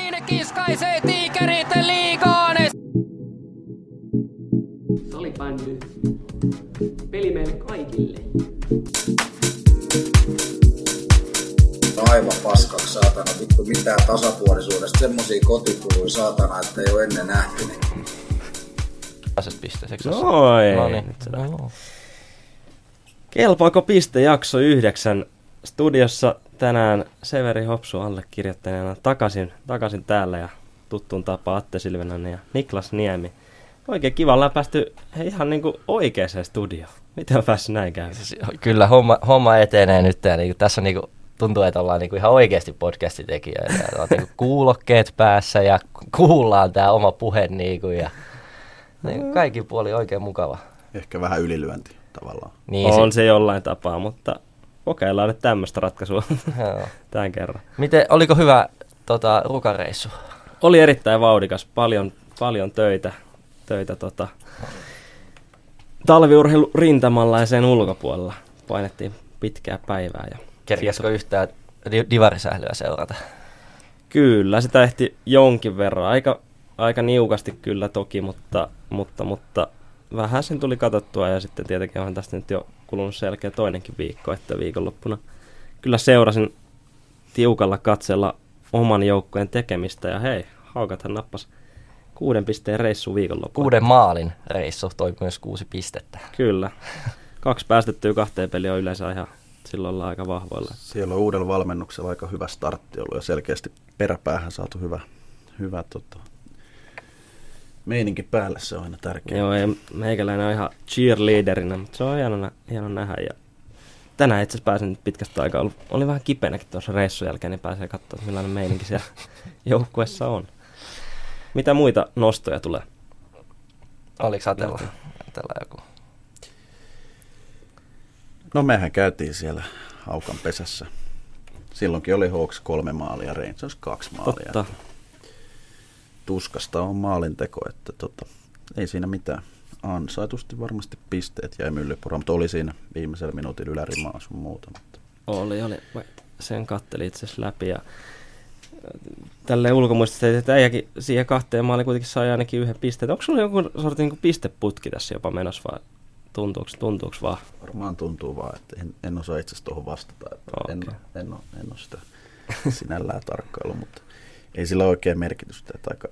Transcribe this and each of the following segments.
Kukin kiskaisee tiikerit liigaan. Salibändy. Peli meille kaikille. aivan paskaksi saatana, vittu mitään tasapuolisuudesta, semmosia kotikuluja saatana, että ei ole ennen nähty. Niin. Pisteeksi. No ei. No niin. Nyt se. Kelpaako piste jakso yhdeksän studiossa tänään Severi Hopsu allekirjoittaneena takaisin, takaisin täällä ja tuttuun tapaan Atte Silvenänen ja Niklas Niemi. Oikein kiva ollaan päästy hei, ihan niinku oikeaan studioon. Miten on päässyt näin käymään? Siis Kyllä homma, homma etenee nyt ja niinku, tässä on niinku, tuntuu, että ollaan niinku ihan oikeasti podcastitekijöitä. Ja on niinku kuulokkeet päässä ja ku- kuullaan tämä oma puhe niinku, ja niinku, kaikki puoli oikein mukava. Ehkä vähän ylilyönti tavallaan. Niin, on se jollain tapaa, mutta kokeillaan nyt tämmöistä ratkaisua tämän kerran. Miten, oliko hyvä tota, rukareissu? Oli erittäin vauhdikas, paljon, paljon töitä, töitä tota, talviurheilu rintamalla ja sen ulkopuolella. Painettiin pitkää päivää. Ja Kerkesikö yhtään di- divarisählyä seurata? Kyllä, sitä ehti jonkin verran. Aika, aika niukasti kyllä toki, mutta, mutta, mutta vähän sen tuli katsottua ja sitten tietenkin onhan tästä nyt jo kulunut selkeä toinenkin viikko, että viikonloppuna kyllä seurasin tiukalla katsella oman joukkojen tekemistä ja hei, Haukathan nappas kuuden pisteen reissu viikonloppuna. Kuuden maalin reissu toi myös kuusi pistettä. Kyllä. Kaksi päästettyä kahteen peliä on yleensä ihan silloin ollaan aika vahvoilla. Siellä on uudella valmennuksella aika hyvä startti ollut ja selkeästi peräpäähän saatu hyvä, hyvä tota, meininki päälle, se on aina tärkeää. Joo, ja meikäläinen on ihan cheerleaderinä, mutta se on hieno, nä- hieno nähdä. Ja tänään itse asiassa pääsin nyt pitkästä aikaa, ollut, oli vähän kipeänäkin tuossa reissun jälkeen, niin pääsee katsoa, että millainen meininki siellä joukkueessa on. Mitä muita nostoja tulee? Oliko Atella, Atella joku? No mehän käytiin siellä Haukan pesässä. Silloinkin oli Hawks kolme maalia, Rangers kaksi maalia. Totta. Tuskasta on maalinteko, että tota, ei siinä mitään. Ansaitusti varmasti pisteet jäi myllypuraan, mutta oli siinä viimeisellä minuutin ylärimaa sun muuta. Mutta Oli, oli. Mä sen kattelin itse asiassa läpi ja tälleen ulkomuistista, että äijäkin siihen kahteen maaliin kuitenkin sai ainakin yhden pisteen. Onko sulla joku sortin niin pisteputki tässä jopa menossa vai tuntuuko, tuntuuko vaan? Varmaan tuntuu vaan, että en, en osaa itse asiassa tuohon vastata. Että Okei. en, en, ole, en ole sitä sinällään tarkkailu, mutta ei sillä ole oikein merkitystä, että aika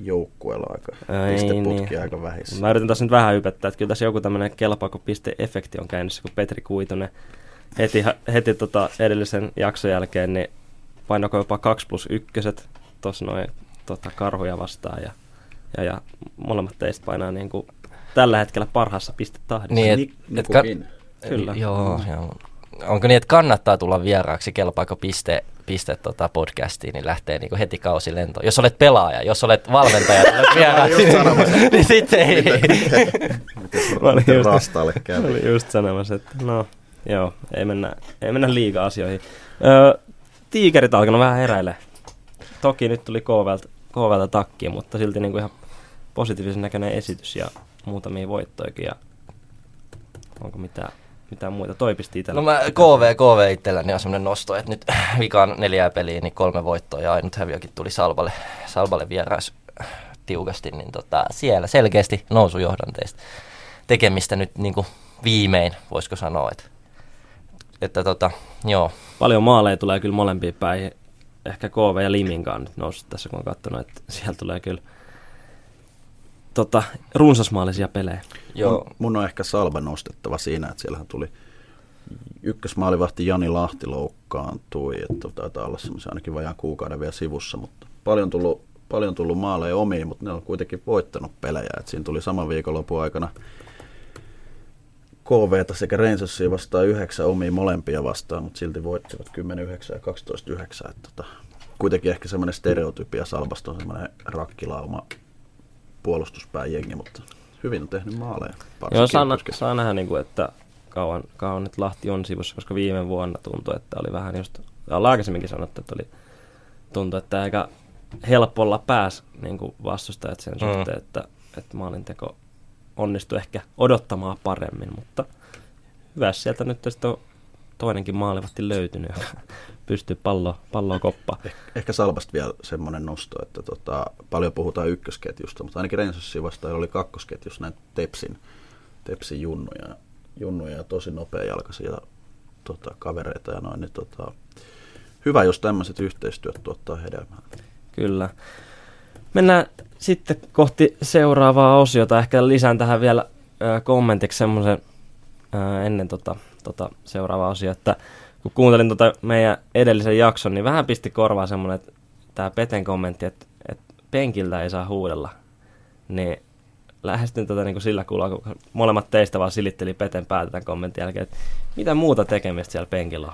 joukkueella aika Ei pisteputki niin. aika vähissä. Mä yritän tässä nyt vähän hypättää, että kyllä tässä joku tämmöinen kelpaako piste-efekti on käynnissä, kun Petri Kuitonen heti, heti tota edellisen jakson jälkeen niin painako jopa 2 plus 1 tuossa noin tota, karhuja vastaan ja, ja, ja molemmat teistä painaa niin kuin tällä hetkellä parhaassa pistetahdissa. Niin, Nik- et, et ka-. Kyllä. Joo, joo. Onko niin, että kannattaa tulla vieraaksi, kelpaako piste, piste tota podcastiin, niin lähtee niin heti kausi lentoon. Jos olet pelaaja, jos olet valmentaja, tulet vieraaksi, niin, niin sitten ei. Mä olin just- rastaalle kävi. Oli just sanomassa, että no joo, ei mennä, ei mennä liiga asioihin. Öö, tiikerit alkanut vähän heräile. Toki nyt tuli KVltä, KVltä takkiin, mutta silti niinku ihan positiivisen näköinen esitys ja muutamia voittoikin. Ja onko mitään, mitään muita? Toi pisti itsellä. No mä KV, KV itselläni on semmoinen nosto, että nyt vikaan neljää peliä, niin kolme voittoa ja ainut häviökin tuli Salvalle, Salvalle vierais tiukasti, niin tota, siellä selkeästi nousujohdanteista tekemistä nyt niin kuin viimein, voisiko sanoa, että, että tota, joo, Paljon maaleja tulee kyllä molempiin päin. Ehkä KV ja Liminkaan nyt noussut tässä, kun on katsonut, että siellä tulee kyllä tota, runsasmaalisia pelejä. joo. Mun, mun on ehkä salva nostettava siinä, että siellähän tuli ykkösmaalivahti Jani Lahti loukkaantui, että taitaa olla semmoisen ainakin vajaan kuukauden vielä sivussa, mutta paljon tullut, paljon tullut maaleja omiin, mutta ne on kuitenkin voittanut pelejä, että siinä tuli saman viikonlopun aikana KVta sekä Rangersia vastaan yhdeksän omiin molempia vastaan, mutta silti voittivat 10-9 ja 12-9. Että tota, kuitenkin ehkä semmoinen stereotypia Salvasta on semmoinen rakkilauma puolustuspääjengi, mutta hyvin on tehnyt maaleja. Joo, saa, saa nähdä, niin kuin, että kauan, kauan nyt Lahti on sivussa, koska viime vuonna tuntui, että oli vähän just, ollaan aikaisemminkin sanottu, että oli, tuntui, että aika helpolla pääs niin kuin vastustajat sen Mm. suhteen, että, että maalinteko onnistui ehkä odottamaan paremmin, mutta hyvä sieltä nyt sitten on toinenkin maalivahti löytynyt, joka pystyy pallo, palloa koppa. Eh, ehkä Salvasta vielä semmoinen nosto, että tota, paljon puhutaan ykkösketjusta, mutta ainakin Rensassia vastaan oli kakkosketjussa näitä Tepsin, Tepsin junnuja, junnuja ja tosi nopeajalkaisia tota, kavereita ja noin, niin tota, hyvä, jos tämmöiset yhteistyöt tuottaa hedelmää. Kyllä. Mennään sitten kohti seuraavaa osiota. Ehkä lisään tähän vielä kommentiksi semmoisen ennen tota, tota seuraavaa osiota, että kun kuuntelin tota meidän edellisen jakson, niin vähän pisti korvaa semmoinen, että tämä Peten kommentti, että, että penkiltä ei saa huudella. Niin lähestyn tätä niin kuin sillä kuulla, kun molemmat teistä vaan silitteli Peten päätä tämän kommentin jälkeen, että mitä muuta tekemistä siellä penkillä on.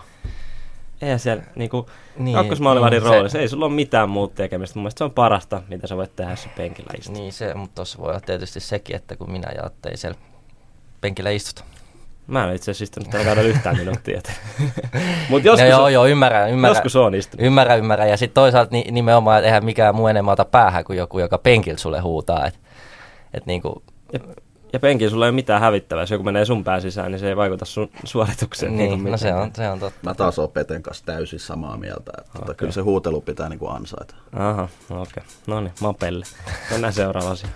Eihän siellä niin kuin, niin, kakkosmaalivahdin niin, roolissa, se, ei sulla ole mitään muuta tekemistä. Mun mielestä se on parasta, mitä sä voit tehdä, jos penkillä istut. Niin se, mutta tuossa voi olla tietysti sekin, että kun minä ja Atte ei siellä penkillä istuta. Mä en itse asiassa istunut tällä kaudella yhtään minuuttia. Mut joskus, no, joo, joo, ymmärrän, ymmärrän. Joskus on istunut. Ymmärrän, ymmärrän. Ja sitten toisaalta ni, nimenomaan, että eihän mikään muu enemmän ota päähän kuin joku, joka penkillä sulle huutaa. Et, et niinku, ja, ja penkillä sulla ei ole mitään hävittävää. Jos joku menee sun pään sisään, niin se ei vaikuta sun suoritukseen. Niin, niin no se on, se on totta. Mä taas oon Peten kanssa täysin samaa mieltä. Että okay. Kyllä se huutelu pitää niinku ansaita. Aha, okei. Okay. No niin, mapelle. Mennään seuraavaan asiaan.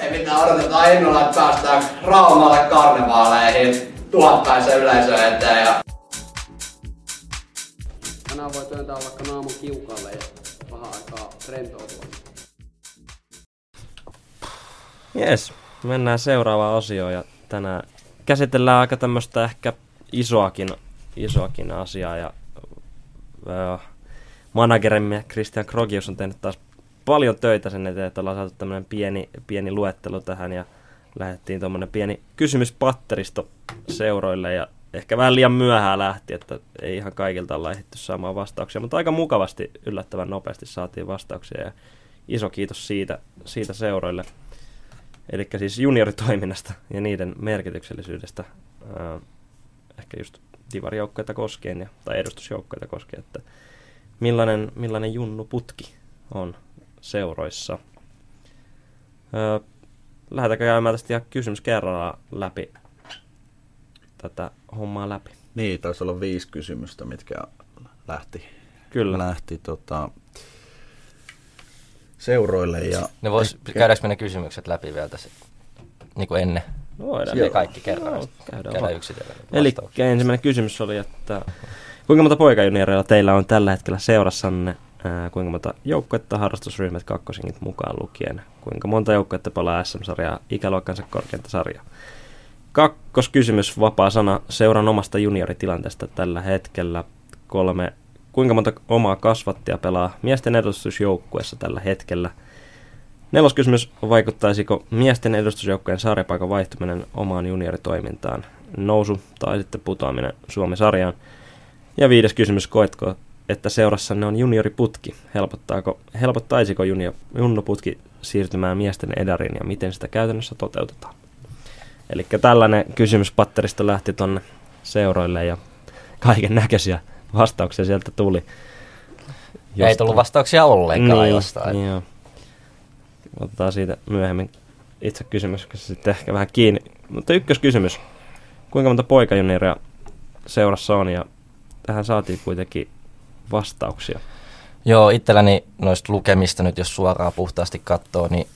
Ei mitään, odotetaan innolla, että päästään Raumalle karnevaaleihin tuhatpäisen yleisö eteen. Ja... Tänään voi työntää vaikka naamun kiukalle ja vähän aikaa rentoutua. Jes, mennään seuraavaan osioon ja tänään käsitellään aika tämmöistä ehkä isoakin, isoakin asiaa ja äh, managerimme Christian Krogius on tehnyt taas paljon töitä sen eteen, että ollaan saatu tämmöinen pieni, pieni luettelo tähän ja lähdettiin tuommoinen pieni kysymyspatteristo seuroille ja ehkä vähän liian myöhään lähti, että ei ihan kaikilta olla ehditty saamaan vastauksia, mutta aika mukavasti yllättävän nopeasti saatiin vastauksia ja iso kiitos siitä, siitä seuroille. Eli siis junioritoiminnasta ja niiden merkityksellisyydestä äh, ehkä just divarijoukkoita koskien ja, tai edustusjoukkoita koskien, että millainen, millainen junnuputki on seuroissa. Öö, lähdetäänkö käymään tästä ihan kysymys kerrallaan läpi tätä hommaa läpi? Niin, taisi olla viisi kysymystä, mitkä lähti, Kyllä. lähti tota, seuroille. Ja ne vois, ehkä... Käydäänkö me ne kysymykset läpi vielä tässä niin kuin ennen? No, voidaan. Joo. kaikki kerran. No, käydään käydään yksitellen. Eli ensimmäinen kysymys oli, että kuinka monta poikajunioreilla teillä on tällä hetkellä seurassanne ää, kuinka monta joukkuetta, harrastusryhmät kakkosingit mukaan lukien, kuinka monta joukkuetta pelaa SM-sarjaa, ikäluokkansa korkeinta sarjaa. Kakkoskysymys, vapaa sana, seuran omasta junioritilanteesta tällä hetkellä. Kolme, kuinka monta omaa kasvattia pelaa miesten edustusjoukkueessa tällä hetkellä. Neloskysymys, vaikuttaisiko miesten edustusjoukkueen sarjapaikan vaihtuminen omaan junioritoimintaan, nousu tai sitten putoaminen Suomi-sarjaan. Ja viides kysymys, koetko että seurassanne on junioriputki. Helpottaako, helpottaisiko junior, junnuputki siirtymään miesten edariin ja miten sitä käytännössä toteutetaan? Eli tällainen kysymyspatteristo lähti tuonne seuroille ja kaiken näköisiä vastauksia sieltä tuli. Jostain. Ei tullut vastauksia ollenkaan niin, jostain. Joo. Otetaan siitä myöhemmin itse kysymys, sitten ehkä vähän kiinni. Mutta ykköskysymys. Kuinka monta poikajunioria seurassa on ja tähän saatiin kuitenkin vastauksia? Joo, itselläni noista lukemista nyt, jos suoraan puhtaasti katsoo, niin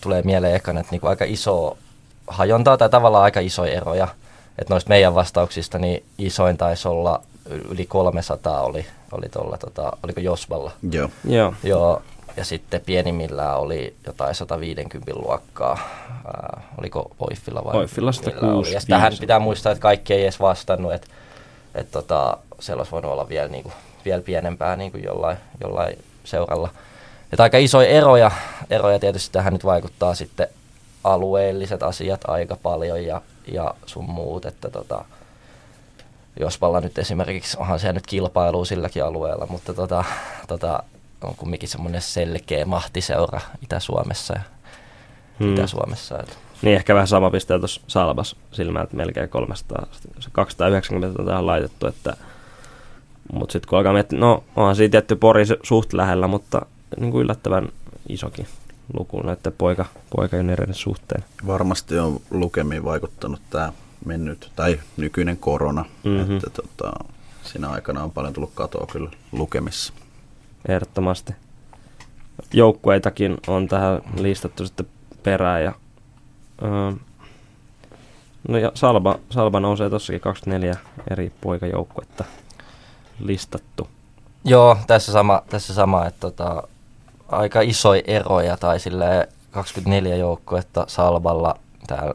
tulee mieleen ekana, että niinku aika iso hajontaa tai tavallaan aika isoja eroja. Että noista meidän vastauksista niin isoin taisi olla yli 300 oli, oli tuolla, tota, oliko Josvalla? Joo. Joo. Joo. Ja sitten pienimmillään oli jotain 150 luokkaa. Äh, oliko Oiffilla vai? Oiffilla 106. Ja tähän pitää muistaa, että kaikki ei edes vastannut, että et tota, siellä olisi voinut olla vielä niinku vielä pienempää niin kuin jollain, jollain seuralla. Että aika isoja eroja, eroja tietysti tähän nyt vaikuttaa sitten alueelliset asiat aika paljon ja, ja sun muut, että tota, Jospalla nyt esimerkiksi, onhan siellä nyt kilpailu silläkin alueella, mutta tota, tota, on kumminkin semmoinen selkeä mahtiseura Itä-Suomessa ja hmm. Itä-Suomessa. Että. Niin, ehkä vähän sama piste tuossa Salvas silmään, että melkein 300, 290 on tähän laitettu, että mutta sitten kun alkaa miettiä, no onhan siitä tietty pori suht lähellä, mutta niin kuin yllättävän isokin luku näiden poika, poikajunioreiden suhteen. Varmasti on lukemiin vaikuttanut tämä mennyt tai nykyinen korona. Mm-hmm. Että, tota, siinä aikana on paljon tullut katoa kyllä lukemissa. ehdottomasti. Joukkueitakin on tähän listattu sitten perään ja öö, no ja Salba, Salba nousee tossakin 24 eri poikajoukkuetta listattu. Joo, tässä sama, tässä sama että tota, aika isoja eroja tai sille 24 joukkuetta Salballa, täällä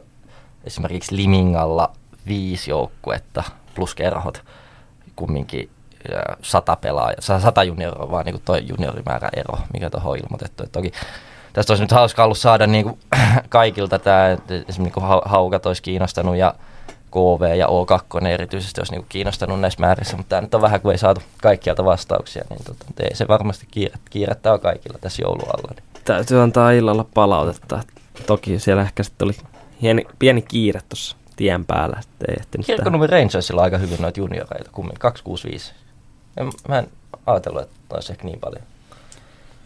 esimerkiksi Limingalla viisi joukkuetta plus kerhot kumminkin sata pelaajaa, sata junioria vaan niin toi juniorimäärä ero, mikä tuohon on ilmoitettu. Et toki tästä olisi nyt hauska ollut saada niin kuin kaikilta tämä, että esimerkiksi niin Haukat olisi kiinnostanut ja KV ja O2 erityisesti olisi niin kuin kiinnostanut näissä määrissä, mutta tämä nyt on vähän, kun ei saatu kaikkialta vastauksia, niin tota, ei se varmasti kiire, kiirettää kaikilla tässä joulualla. Niin. Täytyy antaa illalla palautetta. Toki siellä ehkä sitten oli pieni, pieni kiire tuossa tien päällä. Että ei ehtinyt Kirkkonummi Rangersilla on aika hyvin noita junioreita, kummin 265. En, mä en ajatellut, että olisi ehkä niin paljon.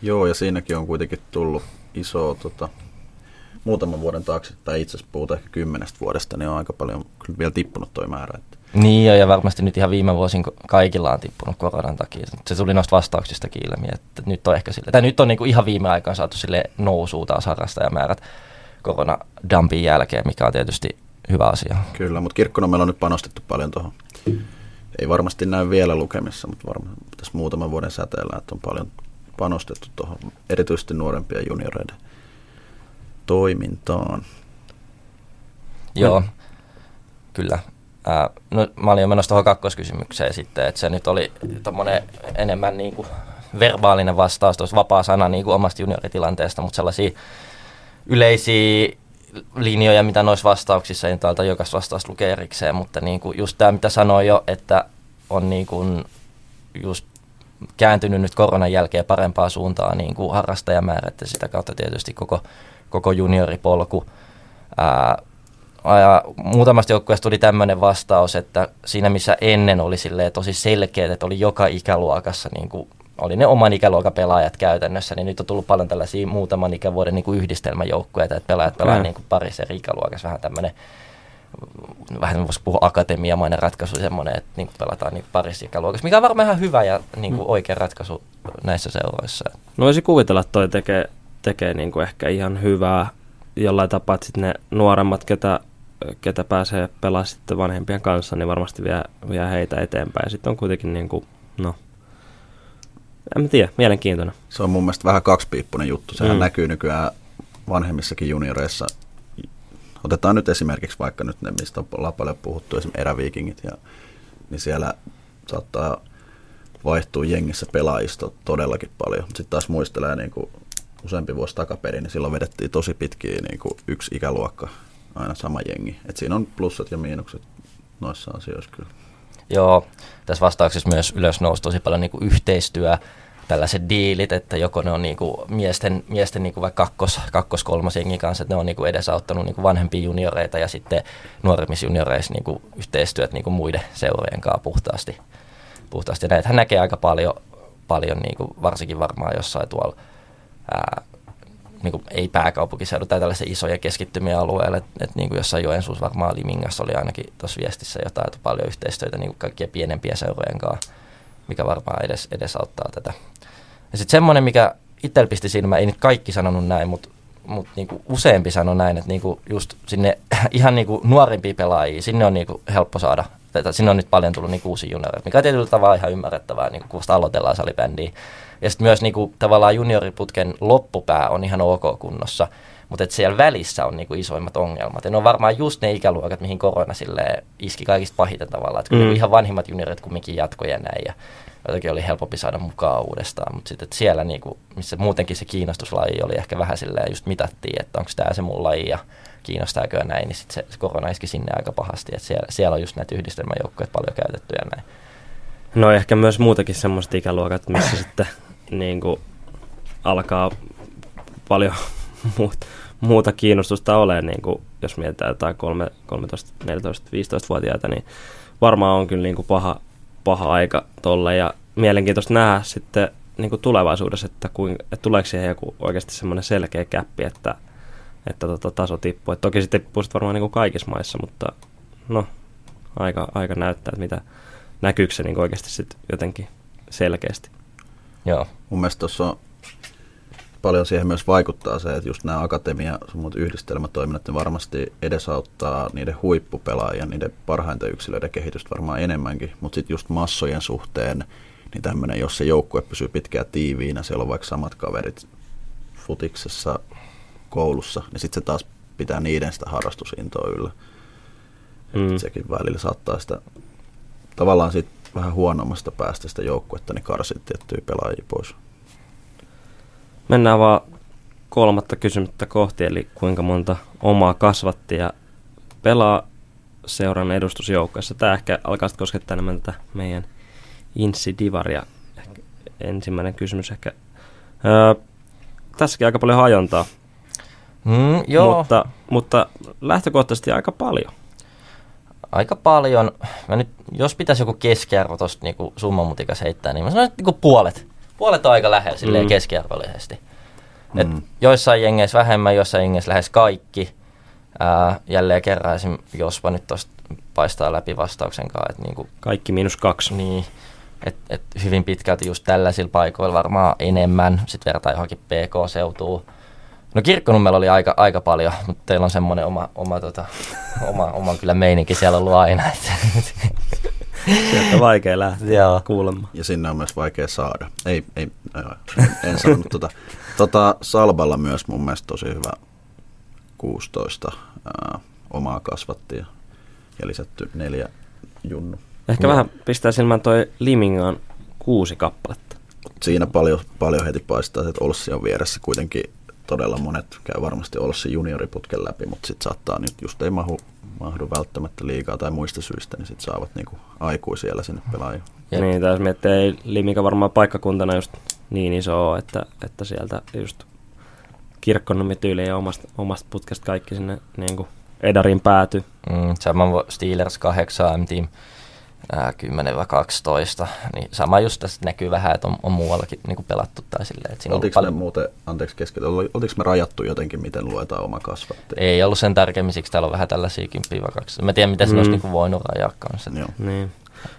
Joo, ja siinäkin on kuitenkin tullut iso tota, muutaman vuoden taakse, tai itse asiassa puhutaan ehkä kymmenestä vuodesta, niin on aika paljon kyllä vielä tippunut tuo määrä. Että. Niin, ja varmasti nyt ihan viime vuosin kaikilla on tippunut koronan takia. Se tuli noista vastauksista ilmi, että nyt on ehkä sille, tai nyt on niin kuin ihan viime aikoina saatu sille nousua taas harrastajamäärät koronadumpin jälkeen, mikä on tietysti hyvä asia. Kyllä, mutta Kirkkonomella on nyt panostettu paljon tuohon. Ei varmasti näy vielä lukemissa, mutta varmaan tässä muutaman vuoden säteellä, että on paljon panostettu tuohon erityisesti nuorempien junioreiden toimintaan. Joo, kyllä. Ää, no, mä olin jo menossa tuohon kakkoskysymykseen sitten, että se nyt oli enemmän niin kuin verbaalinen vastaus, tuossa vapaa sana niin kuin omasta junioritilanteesta, mutta sellaisia yleisiä linjoja, mitä noissa vastauksissa, ei täältä jokaista vastausta lukee erikseen, mutta niin kuin just tämä, mitä sanoin jo, että on niin kuin just kääntynyt nyt koronan jälkeen parempaa suuntaan niin kuin harrastajamäärät ja sitä kautta tietysti koko, koko junioripolku. Ää, ja muutamasta joukkueesta tuli tämmöinen vastaus, että siinä missä ennen oli tosi selkeä, että oli joka ikäluokassa niin kuin oli ne oman ikäluokan pelaajat käytännössä, niin nyt on tullut paljon tällaisia muutaman ikävuoden niin kuin yhdistelmäjoukkoja, että pelaajat pelaa niin kuin parissa eri ikäluokassa, vähän tämmöinen vähän voisi puhua akatemiamainen ratkaisu semmoinen, että niin pelataan niin parissa ikäluokassa, mikä on varmaan ihan hyvä ja niin kuin mm. oikea ratkaisu näissä seuroissa. No voisi kuvitella, että toi tekee, tekee niin kuin ehkä ihan hyvää jollain tapaa, että sitten ne nuoremmat, ketä, ketä pääsee pelaamaan sitten vanhempien kanssa, niin varmasti vie, vie heitä eteenpäin. Sitten on kuitenkin niin kuin, no, en mä tiedä, mielenkiintoinen. Se on mun mielestä vähän kaksipiippunen juttu. Sehän mm. näkyy nykyään vanhemmissakin junioreissa. Otetaan nyt esimerkiksi vaikka nyt ne, mistä ollaan paljon puhuttu, esimerkiksi eräviikingit, ja, niin siellä saattaa vaihtua jengissä pelaajisto todellakin paljon. Sitten taas muistelee niin kuin useampi vuosi takaperin, niin silloin vedettiin tosi pitkiä niin kuin yksi ikäluokka, aina sama jengi. Et siinä on plussat ja miinukset noissa asioissa kyllä. Joo, tässä vastauksessa myös ylös nousi tosi paljon niin kuin yhteistyö, tällaiset diilit, että joko ne on niin kuin miesten, miesten niin kuin vaikka kakkos, kakkos kolmas jengi kanssa, että ne on niin kuin edesauttanut niin kuin vanhempia junioreita ja sitten nuoremmissa junioreissa niin kuin yhteistyöt niin kuin muiden seurojen kanssa puhtaasti. puhtaasti. Näitähän näkee aika paljon, paljon niin kuin varsinkin varmaan jossain tuolla ää, niin kuin, ei pääkaupunkiseudu tai tällaisia isoja keskittymiä alueelle, että et, niin kuin jossain Joensuussa varmaan Limingassa oli ainakin tuossa viestissä jotain, että paljon yhteistyötä niin kuin kaikkien pienempiä seurojen kanssa, mikä varmaan edes, edesauttaa tätä. Ja sitten semmoinen, mikä itsellä pisti silmään, ei nyt kaikki sanonut näin, mutta mutta niinku useampi sanoi näin, että niinku just sinne ihan niinku nuorimpia pelaajia, sinne on niinku helppo saada, sinne on nyt paljon tullut niinku uusia junioreita, mikä on tietyllä tavalla ihan ymmärrettävää, niinku kun aloitellaan salibändiä. Ja sitten myös niinku, tavallaan junioriputken loppupää on ihan ok kunnossa, mutta että siellä välissä on niinku isoimmat ongelmat. Ja ne on varmaan just ne ikäluokat, mihin korona iski kaikista pahiten tavallaan. Että kun mm. niinku ihan vanhimmat juniorit kumminkin jatkoja näin ja jotenkin oli helpompi saada mukaan uudestaan. Mutta sitten siellä, niinku, missä muutenkin se kiinnostuslaji oli ehkä vähän silleen just mitattiin, että onko tämä se mun laji ja kiinnostaako näin, niin sitten se, se korona iski sinne aika pahasti. Että siellä, siellä on just näitä yhdistelmäjoukkoja paljon käytettyjä näin. No ehkä myös muutakin semmoista ikäluokat, missä sitten niin kuin alkaa paljon muut, muuta kiinnostusta ole, niin kuin jos mietitään jotain 3, 13, 14, 15-vuotiaita, niin varmaan on kyllä niin kuin paha, paha aika tolle ja mielenkiintoista nähdä sitten niin kuin tulevaisuudessa, että, kuin, että tuleeko siihen joku oikeasti semmoinen selkeä käppi, että, että tota, taso tippuu. Et toki sitten tippuu sit varmaan niin kuin kaikissa maissa, mutta no, aika, aika näyttää, että mitä, näkyykö se niin oikeasti sit jotenkin selkeästi. Joo. Mun mielestä tuossa on paljon siihen myös vaikuttaa se, että just nämä akatemia muut yhdistelmätoiminnat ne varmasti edesauttaa niiden huippupelaajien, niiden parhainta yksilöiden kehitystä varmaan enemmänkin, mutta sitten just massojen suhteen, niin tämmöinen, jos se joukkue pysyy pitkään tiiviinä, siellä on vaikka samat kaverit futiksessa, koulussa, niin sitten se taas pitää niiden sitä harrastusintoa yllä. Mm. Sekin välillä saattaa sitä tavallaan siitä vähän huonommasta päästä sitä joukkuetta, niin karsit tiettyjä pelaajia pois. Mennään vaan kolmatta kysymystä kohti, eli kuinka monta omaa kasvattia pelaa seuran edustusjoukkoissa. Tämä ehkä alkaa koskettaa enemmän tätä meidän Insi Divaria. Ehkä ensimmäinen kysymys ehkä. Öö, tässäkin aika paljon hajontaa. Mm, joo. Mutta, mutta lähtökohtaisesti aika paljon. Aika paljon. Mä nyt, jos pitäisi joku keskiarvo tuosta niinku summamutikas heittää, niin mä sanoisin, että niinku puolet. Puolet on aika lähellä silleen mm. keskiarvollisesti. Mm. Et joissain jengeissä vähemmän, joissain jengeissä lähes kaikki. Ää, jälleen kerran esim. jospa nyt tuosta paistaa läpi vastauksen kanssa. Että niinku, Kaikki miinus kaksi. niin, et, et hyvin pitkälti just tällaisilla paikoilla varmaan enemmän. Sitten vertaa johonkin PK-seutuun. No kirkkonummella oli aika, aika paljon, mutta teillä on semmoinen oma, oma, tota, oma, oma kyllä meininki siellä ollut aina. Että, Sieltä vaikea lähteä Joo. kuulemaan. Ja sinne on myös vaikea saada. Ei, ei no en, en sanonut tota. tota. Salballa myös mun mielestä tosi hyvä 16 ää, omaa kasvattia ja lisätty neljä junnu. Ehkä Joo. vähän pistää silmään toi Limingaan kuusi kappaletta. Siinä paljon, paljon heti paistaa, että Olssi on vieressä kuitenkin todella monet käy varmasti Olssi junioriputken läpi, mutta sitten saattaa nyt just ei mahdu, mahdu välttämättä liikaa tai muista syistä, niin sitten saavat niinku aikuisia siellä sinne pelaajia. Jep. Niin, tässä miettii, ei Limika varmaan paikkakuntana just niin iso ole, että, että sieltä just kirkkonummi tyyliin ja omasta, omasta putkesta kaikki sinne niin kuin Edarin pääty. Mm, saman vo- Steelers 8 M-team 10-12, niin sama just tässä näkyy vähän, että on, on muuallakin niin kuin pelattu tai silleen. Että siinä on Oltiinko me paljon, muuten, anteeksi kesken, oltiinko me rajattu jotenkin, miten luetaan oma kasvatti? ei ollut sen tarkemmin, siksi täällä on vähän tällaisia 10-2. Mä tiedän, miten se Mm. olisi niin kuin voinut rajaa kanssa. Joo. Niin.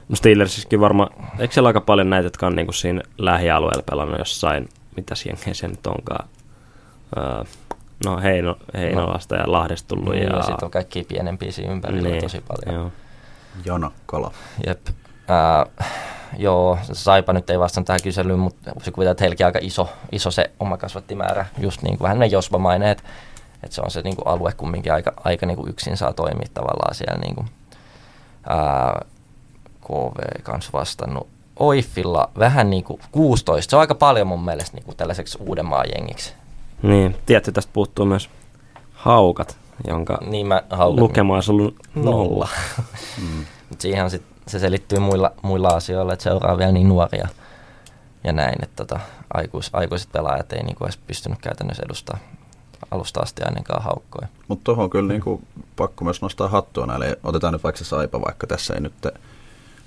No Steelersissäkin varmaan, eikö siellä aika paljon näitä, jotka on niin kuin siinä lähialueella pelannut jossain, mitä jengejä se nyt onkaan, öö, no Heino, Heinolasta ja Lahdesta tullut. Niin, ja, ja sitten on kaikkia pienempiä siinä ympärillä niin, tosi paljon. Joo. Jana Kala. Jep. Ää, joo, Saipa nyt ei vastannut tähän kyselyyn, mutta se kuvittaa, että heilläkin aika iso, iso se oma kasvattimäärä, just niin kuin vähän ne josvamainen, että, että se on se niin kuin alue kumminkin aika, aika niin kuin yksin saa toimia tavallaan siellä niin kuin, ää, KV kanssa vastannut. Oiffilla vähän niin kuin 16, se on aika paljon mun mielestä niin kuin tällaiseksi Uudenmaan jengiksi. Niin, tietty tästä puuttuu myös haukat, jonka Niin mä haluan. lukema olisi ollut nolla. nolla. mm. Mutta siihen sit, se selittyy muilla, muilla asioilla, että seuraa on vielä niin nuoria ja näin, että tota, aikuis, aikuiset pelaajat ei niinku edes pystynyt käytännössä edustaa alusta asti ainakaan haukkoja. Mutta tuohon on kyllä niinku pakko myös nostaa hattua näille. Otetaan nyt vaikka se Saipa, vaikka tässä ei nyt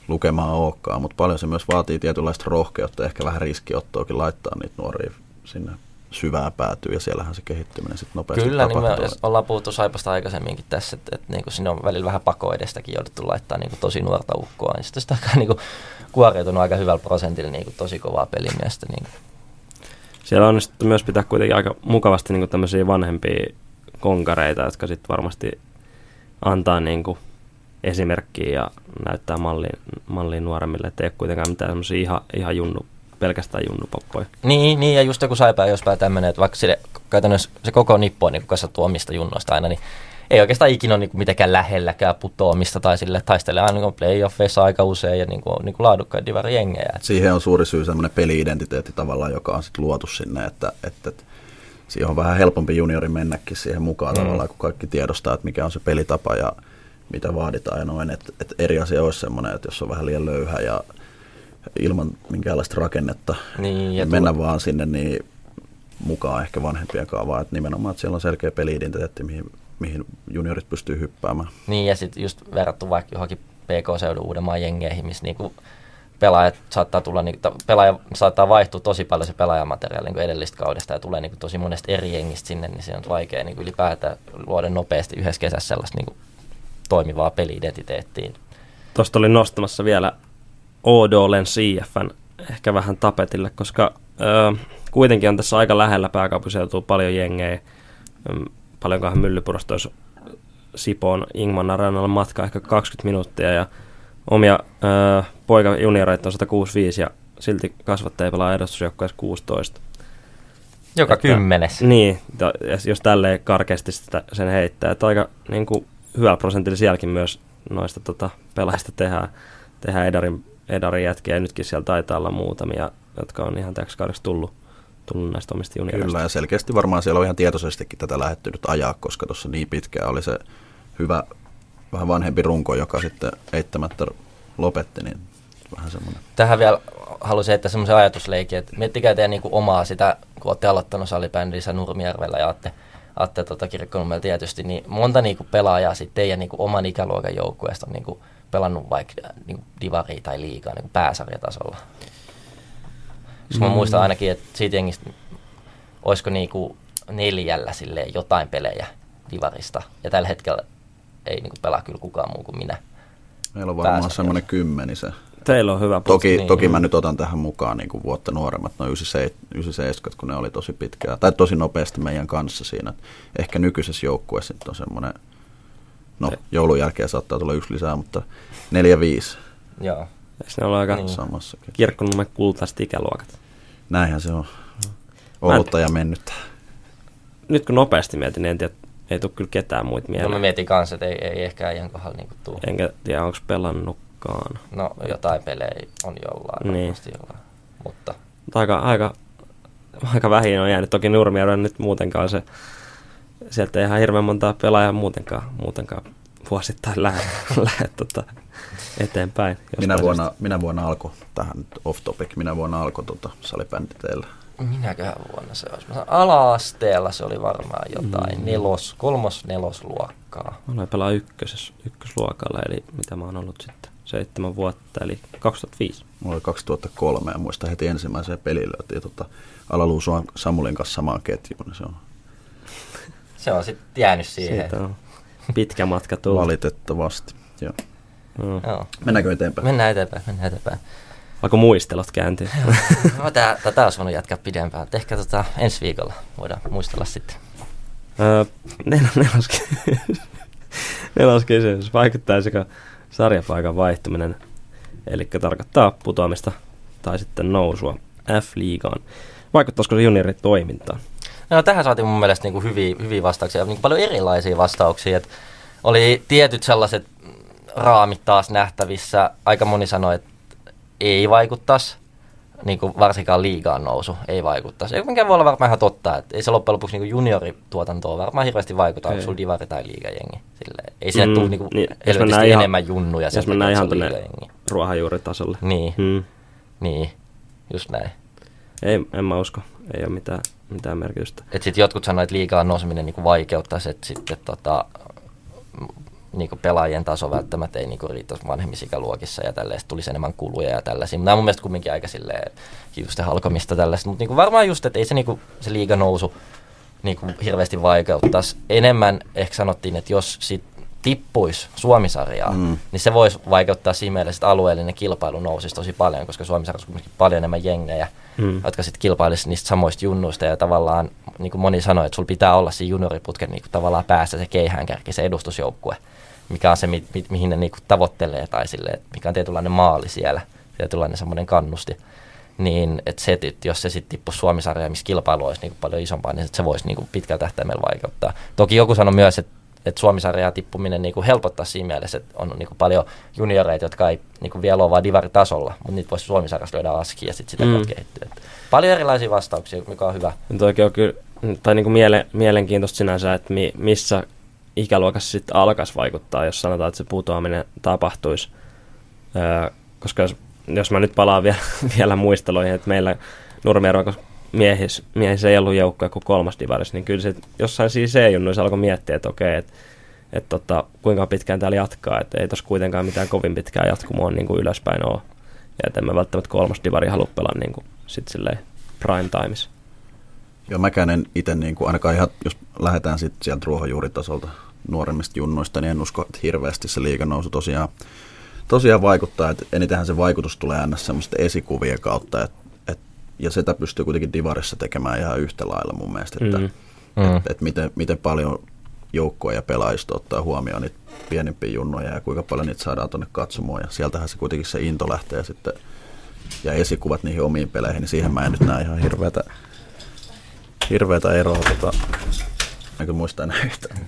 lukemaa olekaan, mutta paljon se myös vaatii tietynlaista rohkeutta ja ehkä vähän riskiottoakin laittaa niitä nuoria sinne syvään päätyy ja siellähän se kehittyminen sitten nopeasti Kyllä, niin me tapahtuu. ollaan puhuttu Saipasta aikaisemminkin tässä, että, että niinku sinne on välillä vähän pako edestäkin jouduttu laittaa niinku tosi nuorta ukkoa, niin sitten sitä on niinku kuoriutunut aika hyvällä prosentilla niinku tosi kovaa pelimiestä. Niinku. Siellä on sitten myös pitää kuitenkin aika mukavasti niin tämmöisiä vanhempia konkareita, jotka sitten varmasti antaa niin kuin esimerkkiä ja näyttää malliin, malliin nuoremmille, että ei ole kuitenkaan mitään semmoisia ihan, ihan junnu, pelkästään junnupoppoja. Niin, niin, ja just joku saipää jospäin tämmöinen, että vaikka sille, käytännössä se koko nippu on niin kasvattu omista junnoista aina, niin ei oikeastaan ikinä ole niin mitenkään lähelläkään putoamista tai sille taistelee aina niin playoffeissa aika usein ja niin kuin, niin kuin laadukkaita divarijengejä. Siihen on suuri syy semmoinen peli-identiteetti tavallaan, joka on sitten luotu sinne, että, että, että siihen on vähän helpompi juniori mennäkin siihen mukaan mm. tavallaan, kun kaikki tiedostaa, että mikä on se pelitapa ja mitä vaaditaan ja noin. Että, että eri asia olisi semmoinen, että jos on vähän liian löyhä ja ilman minkäänlaista rakennetta Niin, ja mennä tuo- vaan sinne, niin mukaan ehkä vanhempien kaavaa. Että nimenomaan, että siellä on selkeä peli-identiteetti, mihin, mihin juniorit pystyy hyppäämään. Niin, ja sitten just verrattu vaikka johonkin PK-seudun Uudenmaan jengeihin, missä niinku pelaajat saattaa tulla, niinku, pelaaja saattaa vaihtua tosi paljon se pelaajamateriaali niinku edellistä kaudesta ja tulee niinku tosi monesta eri jengistä sinne, niin se on vaikea niinku ylipäätään luoda nopeasti yhdessä kesässä sellaista niinku toimivaa peli-identiteettiä. Tuosta oli nostamassa vielä Odolen CFN ehkä vähän tapetille, koska ö, kuitenkin on tässä aika lähellä pääkaupunkiseutua paljon jengejä. Paljonkohan Myllypurosta olisi Sipoon Ingman Arenalle matka ehkä 20 minuuttia ja omia ö, poika junioreita on 165 ja silti kasvattaja pelaa edustusjoukkueessa 16. Joka Että- kymmenes. Niin, jos tälleen karkeasti sitä, sen heittää, että aika niin kuin, hyvällä prosentilla sielläkin myös noista tota, pelaajista tehdään, tehdään Edarin, Edarin jätkiä, ja nytkin siellä taitaa olla muutamia, jotka on ihan täksi kaudeksi tullut, tullut näistä omista junioreista. Kyllä, ja selkeästi varmaan siellä on ihan tietoisestikin tätä lähetty nyt ajaa, koska tuossa niin pitkään oli se hyvä, vähän vanhempi runko, joka sitten eittämättä lopetti, niin vähän semmoinen. Tähän vielä haluaisin heittää semmoisen ajatusleikin, että miettikää teidän niinku omaa sitä, kun olette aloittanut salibändissä Nurmijärvellä ja olette, olette tota kirkkonummella tietysti, niin monta niinku pelaajaa sitten teidän niinku oman ikäluokan joukkueesta on niinku pelannut vaikka niinku divaria tai liikaa niinku pääsarjatasolla. Koska mä muistan ainakin, että siitä jengistä olisiko niinku neljällä silleen jotain pelejä divarista. Ja tällä hetkellä ei niinku pelaa kyllä kukaan muu kuin minä. Meillä on varmaan semmoinen kymmenisen. Teillä on hyvä Toki, niin. toki mä nyt otan tähän mukaan niin kuin vuotta nuoremmat, noin 97, kun ne oli tosi pitkään, tai tosi nopeasti meidän kanssa siinä. Ehkä nykyisessä joukkueessa nyt on semmoinen, no joulun jälkeen saattaa tulla yksi lisää, mutta neljä viisi Joo. Eikö ne ole aika Niin. niin. samassakin. kirkkonummen kultaiset ikäluokat? Näinhän se on. Ollutta ja mennyttä. Nyt kun nopeasti mietin, niin en tiedä, ei tule kyllä ketään muita No mä mieleen. mietin kanssa, että ei, ei ehkä äijän kohdalla niinku tuu. Enkä tiedä, onko pelannutkaan. No jotain pelejä on jollain, Niin. jollain. Mutta Mutta aika, aika, aika vähin on jäänyt. Toki Nurmijärven nyt muutenkaan se, sieltä ei ihan hirveän montaa pelaajaa muutenkaan, muutenkaan vuosittain lähde, lähde tota, eteenpäin. Minä vuonna, minä vuonna alkoi, tähän nyt off topic, minä vuonna alkoi tota, salibändi teillä. minäköhän vuonna se olisi? Mä sanon, ala-asteella se oli varmaan jotain. Mm. Nelos, kolmos, nelosluokkaa. Mä aloin pelaa ykköses, ykkösluokalla, eli mitä mä oon ollut sitten, seitsemän vuotta, eli 2005. Mulla oli 2003 ja muistan heti ensimmäiseen peliin löytiin tota, Alaluu Suan- Samulin kanssa samaan ketjuun. Niin se on Se on sitten jäänyt siihen. Siitä on pitkä matka tullut. valitettavasti. Joo. Mm. Joo. Mennäänkö eteenpäin? Mennään eteenpäin, mennään eteenpäin. Alkoi muistelot kääntyä. No, tää, tätä olisi voinut jatkaa pidempään. Ehkä tota, ensi viikolla voidaan muistella sitten. Öö, nel, neloskysymys. neloskysymys. Vaikuttaisiko sarjapaikan vaihtuminen, eli tarkoittaa putoamista tai sitten nousua F-liigaan? Vaikuttaisiko se juniorin toimintaan? No, tähän saatiin mun mielestä niin kuin hyviä, hyviä vastauksia, niin kuin paljon erilaisia vastauksia. Et oli tietyt sellaiset mm, raamit taas nähtävissä. Aika moni sanoi, että ei vaikuttaisi, niin kuin varsinkaan liigaan nousu ei vaikuttaisi. Mikä voi olla varmaan ihan totta, että ei se loppujen lopuksi niin kuin juniorituotantoon varmaan hirveästi vaikuta, onko Ei. sulla divari tai liigajengi. Silleen. Ei sinne Mm, mm, tule niin kuin niin, niin, helvetisti ihan- enemmän junnuja. Jos mennään ihan tuonne ruohonjuuritasolle. Niin, Hmm. niin, just näin. Ei, en mä usko. Ei ole mitään, mitään merkitystä. Et sit jotkut sanoivat, että liikaa nouseminen niinku vaikeuttaisi, että sitten tota, niinku pelaajien taso välttämättä ei niinku riittäisi vanhemmissa ikäluokissa ja tälleen, sit tulisi enemmän kuluja ja tällaisia. Nämä on mun mielestä kumminkin aika silleen hiusten halkomista tällaista, mutta niinku varmaan just, että ei se, niinku, se liiga nousu niinku hirveästi vaikeuttaisi. Enemmän ehkä sanottiin, että jos sit tippuisi Suomisarjaa, Mm. niin se voisi vaikeuttaa siinä mielessä, että alueellinen kilpailu nousisi tosi paljon, koska Suomisarjassa on kuitenkin paljon enemmän jengejä, Mm. jotka sitten kilpailisi niistä samoista junnuista ja tavallaan, niin kuin moni sanoi, että sulla pitää olla siinä junioriputken niin kuin tavallaan päässä se keihäänkärki, se edustusjoukkue, mikä on se, mi- mi- mihin ne niin kuin tavoittelee tai sille, mikä on tietynlainen maali siellä, tietynlainen semmoinen kannusti. Niin, että se, että jos se sitten tippuisi Suomisarjaan, missä kilpailu olisi niin kuin paljon isompaa, niin se voisi niin kuin pitkällä tähtäimellä vaikeuttaa. Toki joku sanoi myös, että että Suomisarjaa tippuminen niin kuin helpottaa siinä mielessä, että on niin kuin paljon junioreita, jotka ei niin kuin vielä ole vaan divaritasolla, mutta niitä voisi Suomisarjassa löydä aski ja sitten sitä Mm. kehittyä. Et paljon erilaisia vastauksia, mikä on hyvä. Oikein on kyllä, tai niin kuin miele, mielenkiintoista sinänsä, että mi, missä ikäluokassa sitten alkaisi vaikuttaa, jos sanotaan, että se putoaminen tapahtuisi. Öö, koska jos, jos mä nyt palaan vielä, vielä muisteloihin, että meillä Nurmijärven miehissä, miehissä ei ollut joukkoja kuin kolmas divaris, niin kyllä se jossain siis C-junnuissa alkoi miettiä, että okei, että et tota, kuinka pitkään täällä jatkaa, että ei tuossa kuitenkaan mitään kovin pitkää jatkumoa niin kuin ylöspäin ole. Ja että mä välttämättä kolmas divari halua pelaa niin kuin sit silleen prime times. Joo, mäkään en itse, niin kuin, ainakaan ihan, jos lähdetään sit sieltä ruohonjuuritasolta nuoremmista junnoista, niin en usko, että hirveästi se liigan nousu tosiaan tosiaan vaikuttaa, että enitenhän se vaikutus tulee aina semmoisten esikuvien kautta, et, et, ja sitä pystyy kuitenkin Divarissa tekemään ihan yhtä lailla mun mielestä, että Mm. Mm. et, et miten, miten paljon joukkoja ja pelaajista ottaa huomioon niitä pienimpiä junnoja ja kuinka paljon niitä saadaan tuonne katsomoon. Ja sieltähän se kuitenkin se into lähtee sitten ja esikuvat niihin omiin peleihin, niin siihen mä en nyt näe ihan hirveätä, hirveätä eroa. Tota, enkä muista enää yhtään.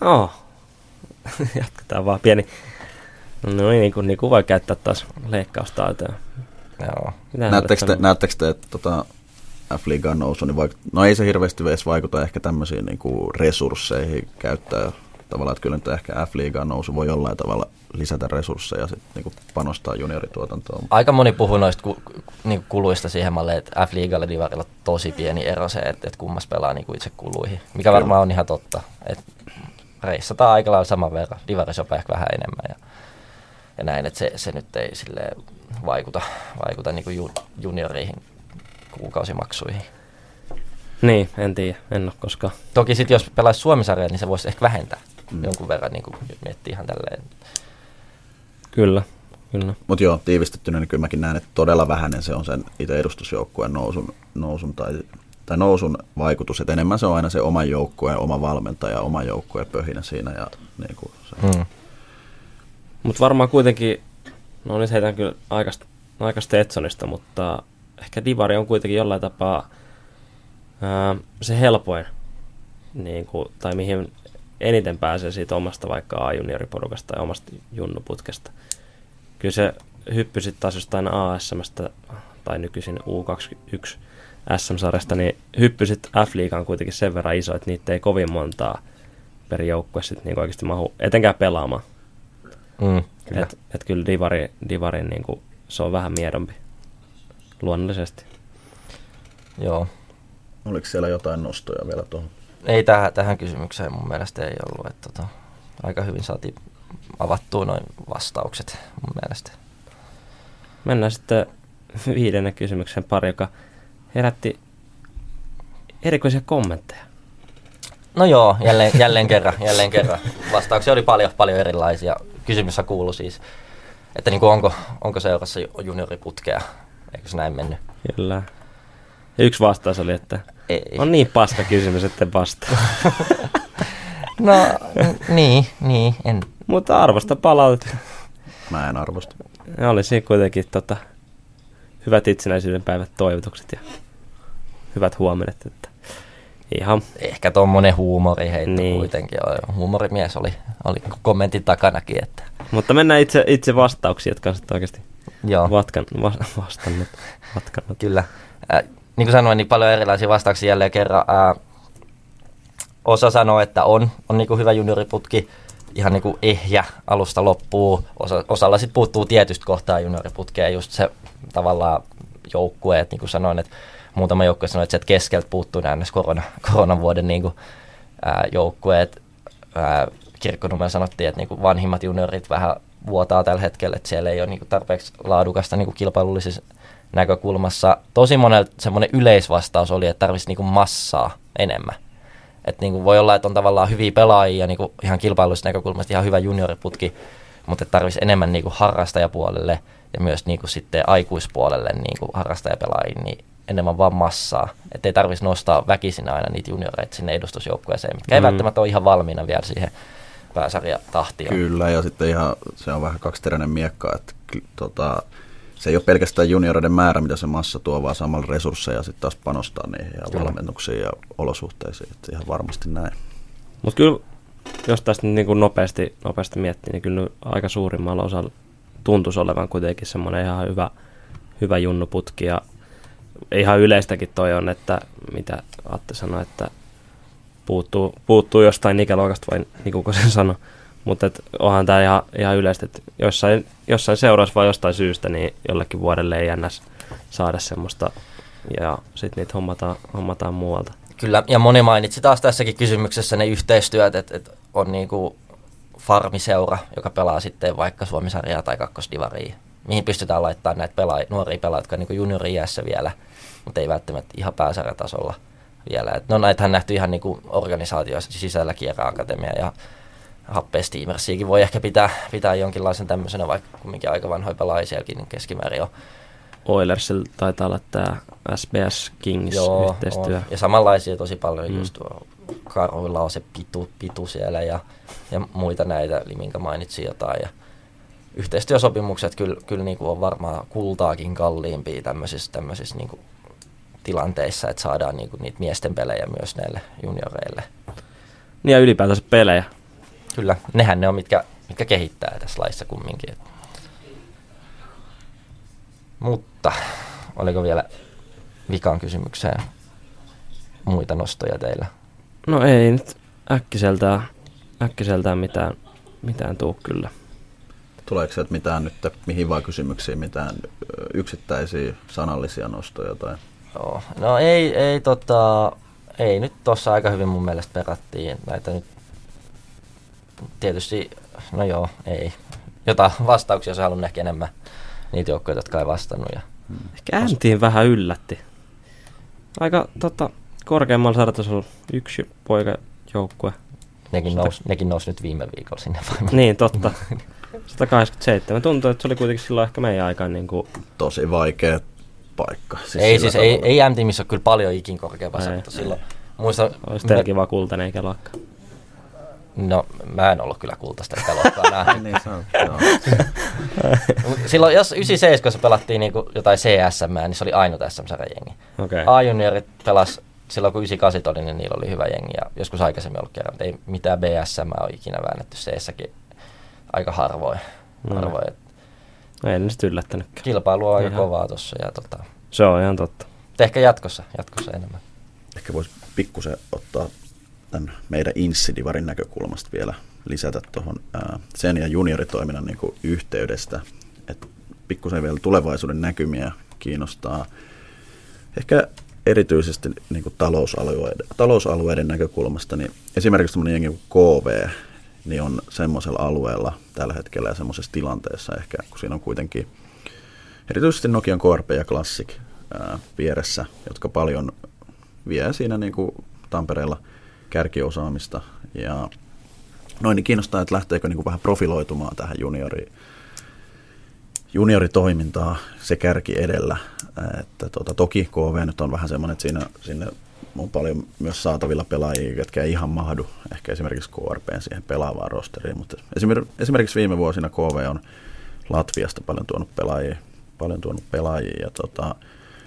Oh. Jatketaan vaan pieni. No niin, kuin, niin kuin voi käyttää taas leikkaustaitoja. Joo. Näettekö te, näettekö te että tota, F-liigan nousu, niin vaik- no ei se hirveästi edes vaikuta ehkä tämmöisiin niin kuin resursseihin käyttää. Tavallaan, että kyllä nyt ehkä F-liigan nousu voi jollain tavalla lisätä resursseja sit niin kuin panostaa juniorituotantoon. Aika moni puhuu noista ku, niin kuluista siihen malleen, että F-liigalla Divarilla on tosi pieni ero se, että, että kummas pelaa niin kuin itse kuluihin. Mikä Kyllä. varmaan on ihan totta. Että reissataan aika lailla saman verran. Divarissa on ehkä vähän enemmän ja, ja näin, että se, se nyt ei sille vaikuta, vaikuta niin kuin ju, junioreihin kuukausimaksuihin. Niin, en tiedä, en ole koskaan. Toki sitten jos pelaisi Suomisarjaa, niin se voisi ehkä vähentää mm. jonkun verran, niin kuin miettii ihan tälleen. Kyllä, kyllä. Mutta joo, tiivistettynä niin kyllä mäkin näen, että todella vähäinen se on sen itse edustusjoukkueen nousun, nousun tai, tai nousun vaikutus. Että enemmän se on aina se oman joukkueen, oma valmentaja, oma joukkueen pöhinä siinä. Ja, niin kuin se. Mm. Mutta varmaan kuitenkin, no nyt heitän kyllä aika, aika Stetsonista, mutta ehkä Divari on kuitenkin jollain tapaa ää, se helpoin, niin kuin, tai mihin eniten pääsee siitä omasta vaikka A-junioriporukasta ja omasta junnuputkesta. Kyllä se hyppy sitten taas jostain ASMstä tai nykyisin U21 SM-sarjasta, niin hyppy sitten F-liigaan kuitenkin sen verran iso, että niitä ei kovin montaa per joukkue sitten niin oikeasti mahu etenkään pelaamaan. Mm, kyllä. Et, et kyllä Divari, Divarin niin kuin, se on vähän miedompi luonnollisesti. Joo. Oliko siellä jotain nostoja vielä tuohon? Ei tähän, tähän kysymykseen mun mielestä ei ollut. Että tota, aika hyvin saatiin avattua noin vastaukset mun mielestä. Mennään sitten viidennen kysymyksen pari, joka herätti erikoisia kommentteja. No joo, jälleen, jälleen kerran, jälleen kerran. Vastauksia oli paljon, paljon erilaisia. Kysymys kuului siis, että niin kuin onko, onko seurassa ju- junioriputkea, eikö se näin mennyt? Kyllä. Ja yksi vastaus oli, että Ei. on niin paska kysymys, että vastaa. No niin, niin, en. Mutta arvosta palautetta. Mä en arvosta. Ja oli siinä kuitenkin tota, hyvät itsenäisyyden päivät toivotukset ja hyvät huomenet. Että ihan Ehkä tuommoinen huumori heitto Niin. kuitenkin. Huumorimies oli, oli kommentin takanakin, että Mutta mennään itse, itse vastauksiin, jotka on sitten oikeasti joo. vatkan, va, vastannut. vatkannut. Kyllä. Äh, niin kuin sanoin, niin paljon erilaisia vastauksia jälleen kerran. Äh, osa sanoo, että on, on niin kuin hyvä junioriputki, ihan niin kuin ehjä alusta loppuu. Osa, osalla sitten puuttuu tietystä kohtaa junioriputkea, just se tavallaan joukkue, että niin kuin sanoin, että muutama joukkue sanoi, että sieltä keskeltä puuttuu nämä korona, koronavuoden niin kuin, ää, joukkueet. Kirkkonumella sanottiin, että niin kuin vanhimmat juniorit vähän vuotaa tällä hetkellä, että siellä ei ole niin kuin tarpeeksi laadukasta niin kuin kilpailullisessa näkökulmassa. Tosi monelta semmoinen yleisvastaus oli, että tarvitsisi niin kuin massaa enemmän. Et niin kuin voi olla, että on tavallaan hyviä pelaajia niin kuin ihan kilpailullisesta näkökulmasta ihan hyvä junioriputki, mutta tarvitsisi enemmän niin kuin harrastajapuolelle ja myös niin kuin sitten aikuispuolelle niin kuin harrastajapelaajia, niin enemmän vaan massaa. Että ei tarvitsisi nostaa väkisin aina niitä junioreita sinne edustusjoukkueeseen, mitkä ei Mm. välttämättä ole ihan valmiina vielä siihen pääsarjatahtiin. Kyllä, ja sitten ihan se on vähän kaksiteräinen miekka, että tota, se ei ole pelkästään junioreiden määrä, mitä se massa tuo, vaan samalla resursseja sitten taas panostaa niihin ja Kyllä. valmennuksiin ja olosuhteisiin, että ihan varmasti näin. Mutta kyllä, jos tästä niin kuin nopeasti, nopeasti miettii, niin kyllä aika suurimmalla osalla tuntuisi olevan kuitenkin semmoinen ihan hyvä, hyvä junnuputki. Ja ihan yleistäkin toi on, että mitä Atte sanoi, että puuttuu, puuttuu jostain ikäluokasta, vai niin kuin sen sanoi. Mutta et onhan tämä ihan, ihan yleistä, että jossain, jossain seuraavassa vai jostain syystä, niin jollekin vuodelle ei ns. saada semmoista, ja sitten niitä hommataan, hommataan muualta. Kyllä, ja moni mainitsi taas tässäkin kysymyksessä ne yhteistyöt, että, että on niinku farmiseura, joka pelaa sitten vaikka Suomisarjaa tai kakkosdivaria, mihin pystytään laittamaan näitä pelaa, nuoria pelaajia, jotka on niinku juniori-iässä vielä, mutta ei välttämättä ihan pääsarjatasolla vielä. Et no näitähän nähty ihan niinku organisaatioissa sisälläkin Akatemia ja happea Steamersiakin voi ehkä pitää, pitää jonkinlaisen tämmöisenä, vaikka kumminkin aika vanhoja pelaajia sielläkin niin keskimäärin on. Oilersilla taitaa olla tämä SBS Kings Joo, yhteistyö. on. Ja samanlaisia tosi paljon, mm. just tuo Karuilla on se pitu, pitu siellä ja, ja muita näitä, eli minkä mainitsin jotain. Ja yhteistyösopimukset kyllä, kyllä niin kuin on varmaan kultaakin kalliimpia tämmöisissä, tämmöisissä niin kuin tilanteissa, että saadaan niin kuin niitä miesten pelejä myös näille junioreille. Niin ja ylipäätänsä pelejä. Kyllä, nehän ne on, mitkä, mitkä kehittää tässä laissa kumminkin. Mutta oliko vielä vikaan kysymykseen muita nostoja teillä? No ei nyt äkkiseltään, äkkiseltään mitään, mitään tuu kyllä. Tuleeko sieltä mitään nyt, mihin vaan kysymyksiin, mitään yksittäisiä sanallisia nostoja tai Joo. No ei, ei, tota, ei nyt tuossa aika hyvin mun mielestä perattiin näitä nyt. Tietysti, no joo, ei. Jota vastauksia se halunnut ehkä enemmän niitä joukkoja, jotka ei vastannut. Ja Ehkä Äntiin vähän yllätti. Aika tota, korkeammalla sarjatasolla yksi poikajoukkue. nekin, Sitä- nous, nekin nousi nyt viime viikolla sinne. Niin, totta. 187. Tuntuu, että se oli kuitenkin silloin ehkä meidän aikaan niin kuin, tosi vaikea paikka. ei sillä siis, ei, tavalla. ei M-tiimissä ole kyllä paljon ikin korkeampaa Ei. sarjata silloin. Muista, olisi teillä kiva kultainen eikä lakka. No, mä en ollut kyllä kultaista sitä luokkaa nähnyt. niin, se on, joo. Mut Silloin, jos 97 pelattiin niinku jotain CSM, niin se oli ainut SM-sarjan jengi. Okei. A-juniorit pelas silloin kun 98 oli, niin niillä oli hyvä jengi ja joskus aikaisemmin ollut kerran, mutta ei mitään BSM ole ikinä väännetty C-säkin aika harvoin. No. Et Ei ne sitten yllättänytkään. Kilpailu on aika Ihan. kovaa tuossa ja tota, Se on ihan totta. ehkä jatkossa, jatkossa enemmän. Ehkä voisi pikkusen ottaa tämän meidän Insidivarin näkökulmasta vielä lisätä tuohon sen ja junioritoiminnan niin kuin yhteydestä, että pikkusen vielä tulevaisuuden näkymiä kiinnostaa. Ehkä erityisesti niin kuin talousalueiden, talousalueiden näkökulmasta, niin esimerkiksi tämmöinen jengi kuin KV, niin on semmoisella alueella tällä hetkellä ja semmoisessa tilanteessa ehkä, kun siinä on kuitenkin erityisesti Nokian KRP ja Classic ää, vieressä, jotka paljon vie siinä niin kuin Tampereella kärkiosaamista. Ja noin niin kiinnostaa, että lähteekö niin kuin vähän profiloitumaan tähän juniori, junioritoimintaa se kärki edellä. Että tota, toki KV nyt on vähän semmoinen, että siinä, sinne on paljon myös saatavilla pelaajia, jotka ei ihan mahdu ehkä esimerkiksi KRPn siihen pelaavaan rosteriin, mutta esimerkiksi, viime vuosina KV on Latviasta paljon tuonut pelaajia, paljon tuonut pelaajia ja tota,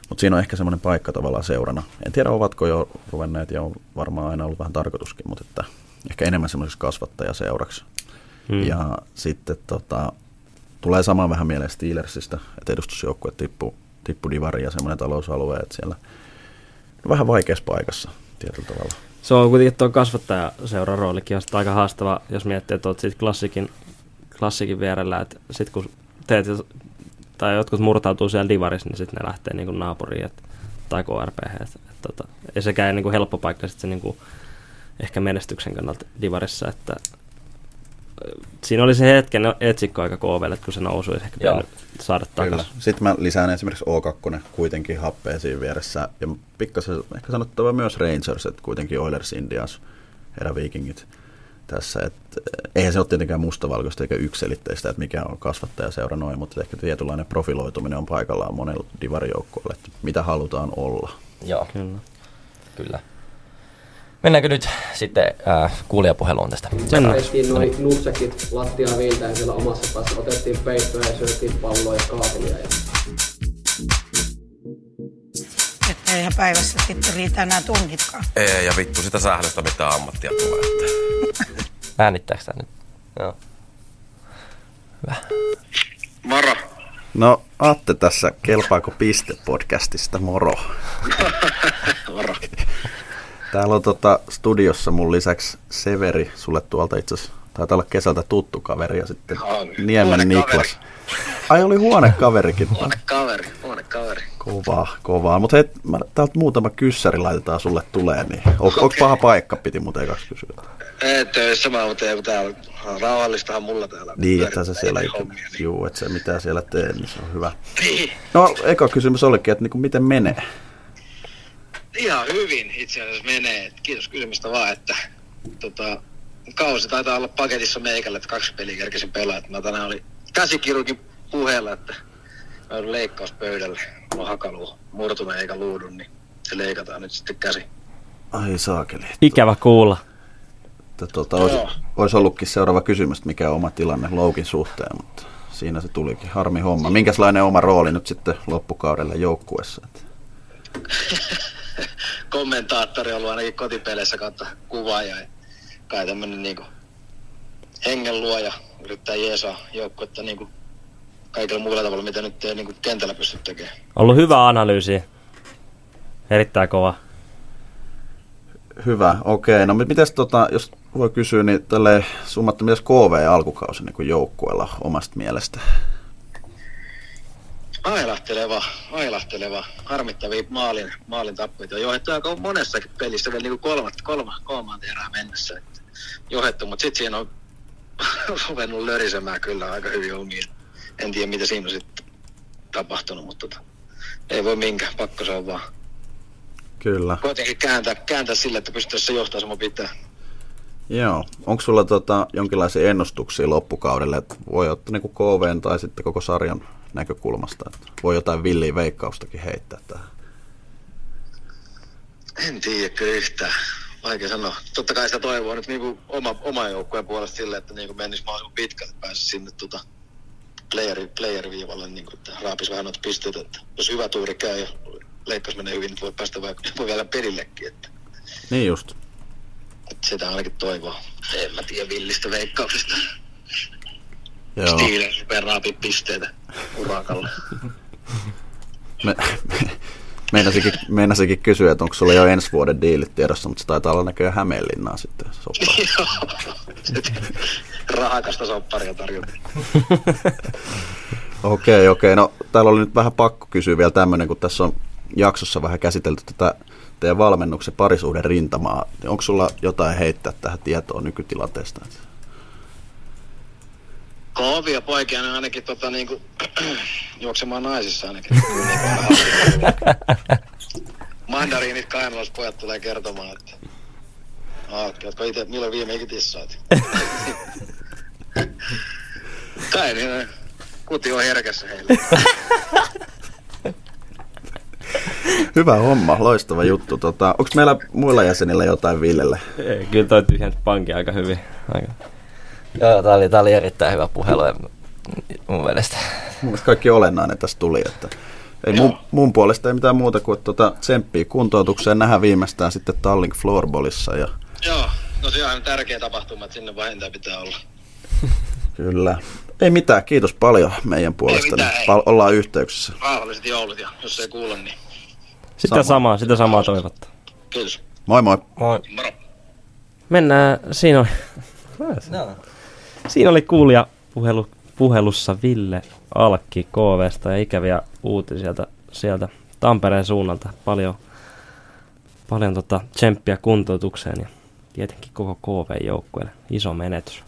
mutta siinä on ehkä semmoinen paikka tavallaan seurana. En tiedä, ovatko jo ruvenneet ja on varmaan aina ollut vähän tarkoituskin, mutta että ehkä enemmän semmoiseksi kasvattajaseuraksi. Hmm. Mm. Ja sitten tota, tulee samaan vähän mieleen Steelersistä, että edustusjoukkue tippuu tippu divari ja semmoinen talousalue, että siellä vähän vaikeassa paikassa tietyllä tavalla. Se on kuitenkin tuo kasvattajaseuran roolikin on aika haastava, jos miettii, että olet siitä klassikin, klassikin vierellä, että sit kun teet, tai jotkut murtautuu siellä divarissa, niin sitten ne lähtee niin naapuriin et, tai KRP. Et, et, tota, ei sekään niin kuin helppo paikka sit se niin kuin, ehkä menestyksen kannalta divarissa, että siinä oli se hetken etsikko aika KVlle, että kun se nousui, olisi ehkä pitänyt saada takaisin. Sitten mä lisään esimerkiksi O2 kuitenkin happea siinä vieressä. Ja pikkasen ehkä sanottava myös Rangers, että kuitenkin Oilers Indians, eräviikingit tässä. Et, eh, eihän se ole tietenkään mustavalkoista eikä yksilitteistä, että mikä on kasvattajaseura noin, mutta ehkä tietynlainen profiloituminen on paikallaan monella divarijoukkueella, että mitä halutaan olla. Joo, Kyllä. kyllä. Mennäänkö nyt sitten äh, kuulijapuheluun tästä? Mennään. Tehtiin noin nutsekit lattiaa viiltäen siellä omassa päässä. Otettiin peittoja ja syötiin palloa ja kaapelia. Ja Että eihän päivässä sitten riitä enää tunnitkaan. Ei, ja vittu sitä sählöstä mitään ammattia tulee. Että. Äänittääkö tämä nyt? Joo. Moro. No Atte tässä, kelpaako piste podcastista, moro. Moro. Täällä on tota, studiossa mun lisäksi Severi, sulle tuolta itse asiassa taitaa olla kesältä tuttu kaveri ja sitten On. Niemen Huonekaveri. Niklas. Ai oli huonekaverikin. Huone kaveri, huone kaveri. Kovaa, kovaa. Mutta hei, mä, täältä muutama kyssäri laitetaan sulle tulee, niin on, onko paha paikka, piti muuten ekaksi kysyä. Ei töissä mä, mutta ei, täällä rauhallistahan mulla täällä. Niin, että sä siellä, Pyörittää hommia, niin. juu, että se mitä siellä teet, niin se on hyvä. Niin. No, eka kysymys olikin, että niinku, miten menee? Ihan hyvin itse asiassa menee. Et Kiitos kysymystä vaan, että tota, kausi taitaa olla paketissa meikälle, että kaksi peliä kerkesin pelaa. Mä tänään oli käsikirurgin puheella, että mä joudun leikkauspöydälle. Mulla on hakaluu murtunut eikä luudu, niin se leikataan nyt sitten käsi. Ai saakeli. Ikävä kuulla. Tuota, olisi, olisi ollutkin seuraava kysymys, että mikä on oma tilanne Loukin suhteen, mutta siinä se tulikin. Harmi homma. Minkälainen oma rooli nyt sitten loppukaudella joukkuessa? Kommentaattori on ollut ainakin kotipeleissä kautta kuvaaja. Ja kai tämmönen niinku hengen luoja yrittää jeesaa joukkuetta niinku kaikilla muilla tavalla, mitä nyt ei niinku kentällä pysty tekemään. Ollut hyvä analyysi. Erittäin kova. Hyvä, okei. No mites tota, jos voi kysyä, niin tälle summatta mitäs KV alkukausi niin joukkueella omasta mielestä? Ailahteleva, ailahteleva, harmittavia maalin, maalin tappeita. Johdettu aika monessakin pelissä vielä niin kolmat, kolma, kolmanteen erään mennessä. Että johdettu, mutta sitten siinä on ruvennut lörisemään kyllä aika hyvin omiin. En tiedä mitä siinä on sitten tapahtunut, mutta tota, ei voi minkään, pakko se on vaan. Kyllä. Kuitenkin kääntää, kääntää sille, että pystyisi se johtaa pitää. Joo. Onko sulla tota, jonkinlaisia ennustuksia loppukaudelle, että voi ottaa niin KV tai sitten koko sarjan näkökulmasta, että voi jotain villiä veikkaustakin heittää tähän? En tiedä kyllä yhtään. Vaikea sanoa. Totta kai sitä toivoo nyt niinku oma, oma joukkueen puolesta sille, että niinku menisi mahdollisimman pitkälle, pääsisi sinne tota player, player-viivalle, niinku, että raapisi vähän noita pisteitä. Että jos hyvä tuuri käy ja leikkaus menee hyvin, niin voi päästä vaikka voi vielä perillekin. Että, Niin just. että sitä ainakin toivoa. En mä tiedä villistä veikkauksesta. Joo. Steelers rupeaa pisteitä urakalla. Me, meinasikin, meinasikin kysyä, että onko sulla jo ensi vuoden diilit tiedossa, mutta se taitaa olla näköjään Hämeenlinnaa sitten soppari. Rahakasta sopparia tarjotaan. Okei, okei. No täällä oli nyt vähän pakko kysyä vielä tämmöinen, kun tässä on jaksossa vähän käsitelty tätä teidän valmennuksen parisuuden rintamaa. Onko sulla jotain heittää tähän tietoon nykytilanteesta? Kovia poikia ne ainakin tota, niinku, juoksemaan naisissa ainakin. Mandariinit kainalaispojat tulee kertomaan, että Aakki, ootko itse, milloin viimeinkin tissaat? tai niin, kuti on herkässä heille. Hyvä homma, loistava juttu. Tota, Onko meillä muilla jäsenillä jotain Villelle? Ei, kyllä toi tyhjent pankki aika hyvin. Aika. Joo, tää oli, tää oli erittäin hyvä puhelu mun mielestä. Mun mielestä kaikki olennainen tässä tuli. Että ei mun, mun, puolesta ei mitään muuta kuin tota, tsemppiä kuntoutukseen. Nähdään viimeistään sitten Tallink Floorballissa. Ja Joo, no se on tärkeä tapahtuma, että sinne vähintään pitää olla. kyllä. Ei mitään, kiitos paljon meidän puolesta. mitään, Niin ei. pal- ollaan yhteyksissä. Rauhalliset joulut ja jos ei kuule, niin Sitä Sama. samaa, sitä samaa toivottaa. kiitos. Moi moi. Moi. Moro. Mennään, siinä oli, No. Siinä oli kuulija puhelu, puhelussa Ville Alkki KVsta ja ikäviä uutisia sieltä, sieltä Tampereen suunnalta. Paljon, paljon tota tsemppiä kuntoutukseen ja tietenkin koko KV-joukkueelle. Iso menetys Ja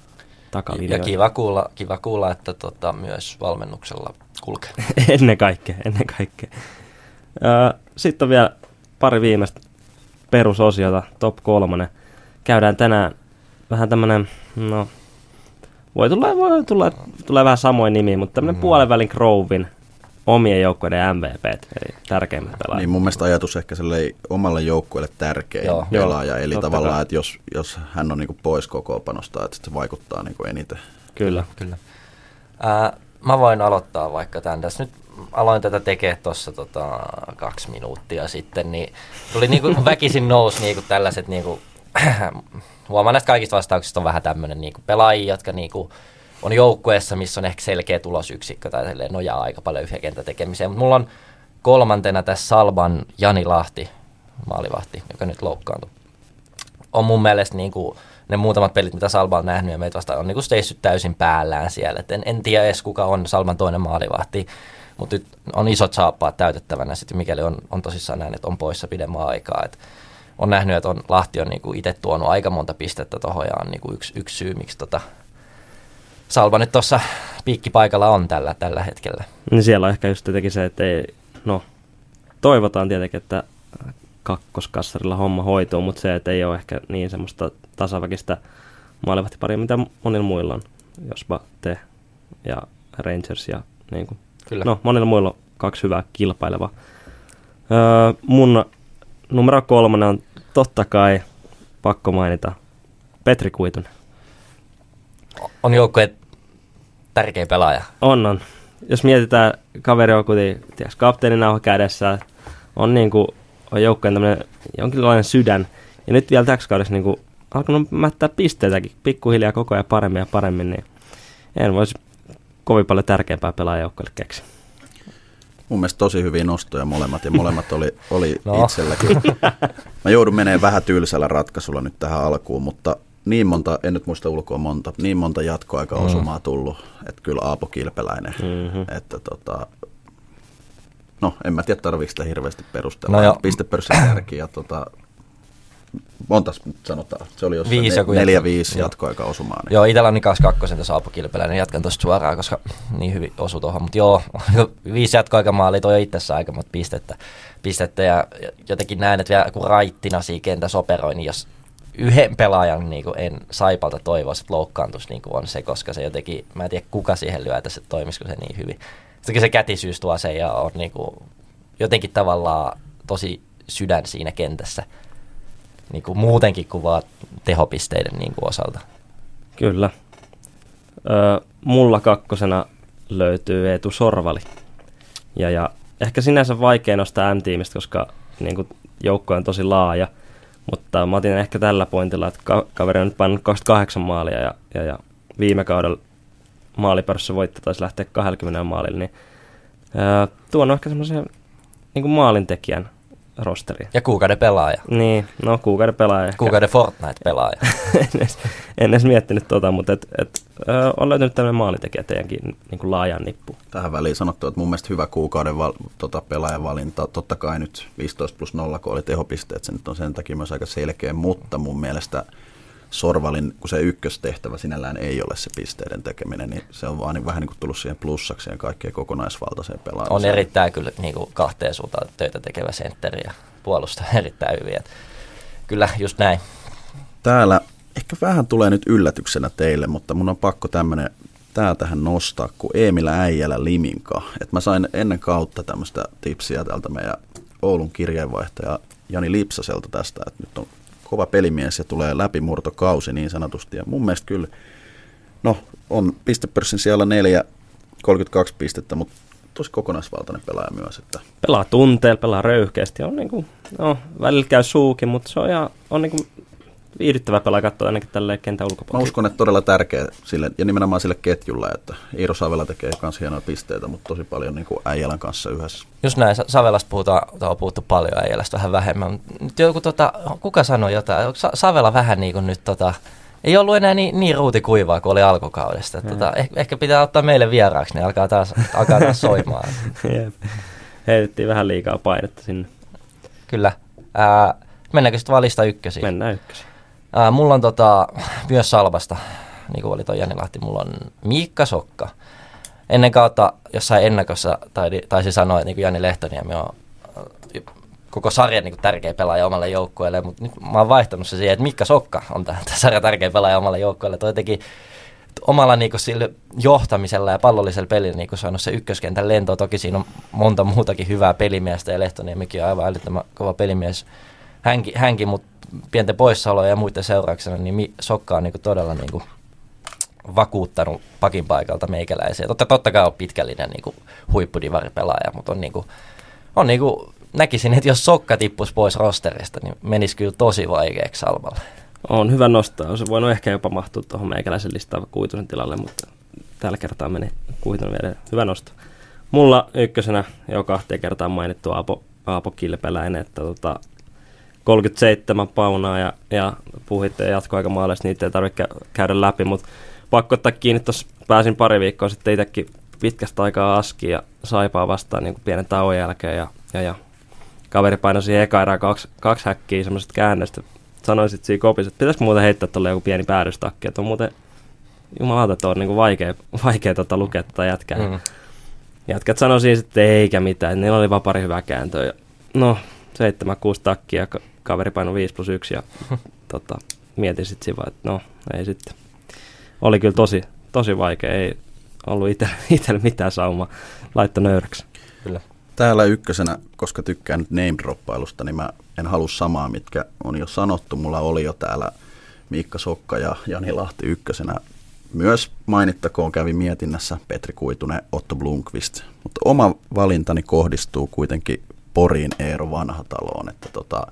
takalinjoilla. kiva kuulla, kiva kuulla että tota, myös valmennuksella kulkee. ennen kaikkea, ennen kaikkea. Sitten on vielä pari viimeistä perusosiota, top kolmonen. Käydään tänään vähän tämmönen, no, voi tulla, voi tulla, tulee vähän samoin nimi, mutta tämmönen mm. puolen välin Grovin omien joukkueiden MVP, eli tärkeimmät pelaajat. Niin mun mielestä ajatus ehkä sille omalle joukkueelle tärkein Joo. pelaaja. Eli Totta tavallaan, kai. että jos, jos hän on niinku pois kokoopanosta, että se vaikuttaa niinku eniten. Kyllä. Kyllä. Ää, mä voin aloittaa vaikka tämän. Tässä nyt aloin tätä tekemään tuossa tota, kaksi minuuttia sitten, niin tuli niinku väkisin nousi niinku tällaiset niinku, huomaan näistä kaikista vastauksista on vähän tämmöinen niinku pelaajia, jotka niinku on joukkueessa, missä on ehkä selkeä tulosyksikkö tai nojaa aika paljon yhden kentän tekemiseen. Mutta mulla on kolmantena tässä Salban Jani Lahti, maalivahti, joka nyt loukkaantui. On mun mielestä niinku, ne muutamat pelit, mitä Salba on nähnyt ja meitä vastaan, on niinku seissyt täysin päällään siellä. Et en, en tiedä edes, kuka on Salban toinen maalivahti, mutta nyt on isot saappaat täytettävänä, sitten mikäli on, on tosissaan näin, että on poissa pidemmän aikaa. Et on nähnyt, että on, Lahti on niinku itse tuonut aika monta pistettä tuohon ja on niinku yksi, yksi syy, miksi tota Salva nyt tuossa piikkipaikalla on tällä, tällä hetkellä. Niin siellä on ehkä just tietenkin se, että ei, no, toivotaan tietenkin, että kakkoskassarilla homma hoituu, mutta se, että ei ole ehkä niin semmoista tasaväkistä maalivahtipari, mitä monilla muilla on. Jospa te ja Rangers ja niin kuin. Kyllä. No, monilla muilla on kaksi hyvää kilpailevaa. Öö, mun numero kolmonen on totta kai pakko mainita Petri Kuitunen. On joukkueen tärkeä pelaaja. On, on. Jos mietitään, kaveri on kuitenkin tiiäks, kapteeninauha kädessä, on, niin kuin, on joukkueen tämmöinen jonkinlainen sydän. Ja nyt vielä täksi kaudessa niin kuin, alkanut mättää pisteitäkin pikkuhiljaa koko ajan paremmin ja paremmin, niin en voisi kovin paljon tärkeämpää pelaajoukkoille keksiä. Mun mielestä tosi hyviä nostoja molemmat, ja molemmat oli, oli no. itselläkin. Mä joudun menee vähän tylsällä ratkaisulla nyt tähän alkuun, mutta niin monta, en nyt muista ulkoa monta, niin monta jatkoaika-osumaa mm. tullut, että kyllä Aapo Kilpeläinen, mm-hmm. että tota, no en mä tiedä tarviiko sitä hirveästi perustella, no pistepörssin kärki ja tota, monta sanotaan? Se oli jossain viisi, ne, neljä, viisi jatkoaika osumaan. Niin. Joo, itsellä on niin kanssa kakkosen tässä Aapo Kilpeläinen, jatkan tuosta suoraan, koska niin hyvin osu tuohon. Mutta joo, viisi jatkoaikamaalia toi itsessä aika monta pistettä, pistettä ja jotenkin näen, että vielä kun raittina siinä kentässä operoi, niin jos yhden pelaajan niin kuin en Saipalta toivoisi, että loukkaantus niin on se, koska se jotenkin, mä en tiedä kuka siihen lyö, että se toimisiko se niin hyvin. Sitten se kätisyys tuo se ja on niin kuin, jotenkin tavallaan tosi sydän siinä kentässä niin kuin muutenkin kuin vaan tehopisteiden niin kuin osalta. Kyllä. Ö, mulla kakkosena löytyy Eetu Sorvali. Ja, ja ehkä sinänsä vaikea nostaa M-tiimistä, koska niin kuin, joukko on tosi laaja. Mutta mä otin ehkä tällä pointilla, että ka- kaveri on nyt pannut 28 maalia ja, ja, ja viime kaudella maalipörsssä voitto taisi lähteä 20 maalilla, niin öö, tuon on ehkä semmoisen niin maalintekijän rosteri. Ja kuukauden pelaaja. Niin, no kuukauden pelaaja. Kuukauden Fortnite-pelaaja. en, edes, en edes miettinyt tota, mutta et, et, ö, on löytynyt tämmöinen maalintekijä teidänkin niin kuin laajan nippu. Tähän väliin sanottu, että mun mielestä hyvä kuukauden val, tota, pelaajan valinta. Totta kai nyt 15 plus 0, kun oli tehopisteet, se nyt on sen takia myös aika selkeä, mutta mun mielestä Sorvalin, kun se ykköstehtävä sinällään ei ole se pisteiden tekeminen, niin se on vaan niin, vähän niin kuin tullut siihen plussaksi ja kaikkeen kokonaisvaltaiseen pelaamiseen. On erittäin kyllä niin kuin kahteen suuntaan töitä tekevä sentteri ja puolustaa erittäin hyvin. Että kyllä, just näin. Täällä ehkä vähän tulee nyt yllätyksenä teille, mutta mun on pakko tämmöinen tähän nostaa kuin Eemillä Äijälä Liminka. Et mä sain ennen kautta tämmöistä tipsiä tältä meidän Oulun kirjeenvaihtaja Jani Lipsaselta tästä, että nyt on kova pelimies ja tulee läpimurtokausi niin sanotusti. Ja mun mielestä kyllä, no on pistepörssin siellä neljä, 32 pistettä, mutta tosi kokonaisvaltainen pelaaja myös. Että. Pelaa tunteella, pelaa röyhkeästi. On niin kuin, no, välillä käy suukin, mutta se on, ihan, on niin kuin viihdyttävä pelaa katsoa ainakin tälle kentän ulkopuolella. Mä uskon, että todella tärkeä sille, ja nimenomaan sille ketjulle, että Iiro Savela tekee myös hienoja pisteitä, mutta tosi paljon niin kuin Äijälän kanssa yhdessä. Just näin, Savelasta puhutaan, on puhuttu paljon Äijälästä vähän vähemmän. Nyt joku, tota, kuka sanoi jotain? Sa- Savela vähän niin kuin nyt tota, ei ollut enää niin, niin ruutikuivaa kuin oli alkukaudesta. Mm. Tota, ehkä, ehkä pitää ottaa meille vieraaksi, niin alkaa taas, alkaa taas soimaan. Heitettiin vähän liikaa painetta sinne. Kyllä. Ää, mennäänkö sitten valista ykkösiin? Mennään ykkösiin. Ää, mulla on tota, myös Salvasta, niin kuin oli toi Jani Lahti, mulla on Miikka Sokka. Ennen kautta jossain ennakossa taisi sanoa, että niin kuin Jani Lehtoniemi on koko sarjan niin kuin tärkeä pelaaja omalle joukkueelle, mutta nyt mä oon vaihtanut se siihen, että Mikka Sokka on tämä sarjan tärkeä pelaaja omalle joukkueelle. Toi teki omalla niin kuin, sille johtamisella ja pallollisella pelillä niin saanut se ykköskentän lento. Toki siinä on monta muutakin hyvää pelimiestä ja Lehtoniemikin on aivan älyttömän kova pelimies hänkin, hänkin mutta pienten poissaoloja ja muiden seurauksena, niin Sokka on niin todella niin kuin vakuuttanut pakin paikalta meikäläisiä. Totta, totta kai on pitkällinen niin kuin huippudivaripelaaja, mutta on, niin kuin, on niin kuin, näkisin, että jos Sokka tippuisi pois rosterista, niin menisi kyllä tosi vaikeaksi Salvalle. On hyvä nostaa. Se voinut ehkä jopa mahtua tuohon meikäläisen listaan Kuitusen tilalle, mutta tällä kertaa meni Kuitunen vielä hyvä nosto. Mulla ykkösenä jo kahteen kertaan mainittu Aapo, Aapo Kilpeläinen, että tota, 37 paunaa ja, ja puhitte jatkoaikamaaleista, niitä ei tarvitse käydä läpi, mutta pakko ottaa kiinni, tuossa pääsin pari viikkoa sitten itsekin pitkästä aikaa aski ja saipaa vastaan niin kuin pienen tauon jälkeen ja, ja, ja kaveri painoi siihen eka erään kaksi, kaksi häkkiä semmoiset käännöstä. Sanoisit siinä kopissa, että pitäisikö muuten heittää tuolle joku pieni päädystakki, että on muuten jumalauta, että on niin kuin vaikea, vaikea tota lukea tätä jätkää. Mm. Jätkät sanoi siis, että eikä mitään, niillä oli vaan pari hyvää kääntöä. No, 7-6 takkia kaveri painoi 5 plus 1 ja tota, mietin sitten siinä, että no ei sitten. Oli kyllä tosi, tosi vaikea, ei ollut itselle mitään saumaa laitto nöyräksi. Kyllä. Täällä ykkösenä, koska tykkään nyt name-droppailusta, niin mä en halua samaa, mitkä on jo sanottu. Mulla oli jo täällä Miikka Sokka ja Jani Lahti ykkösenä. Myös mainittakoon kävi mietinnässä Petri Kuitunen, Otto Blomqvist. Mutta oma valintani kohdistuu kuitenkin Poriin Eero Vanhataloon, että tota,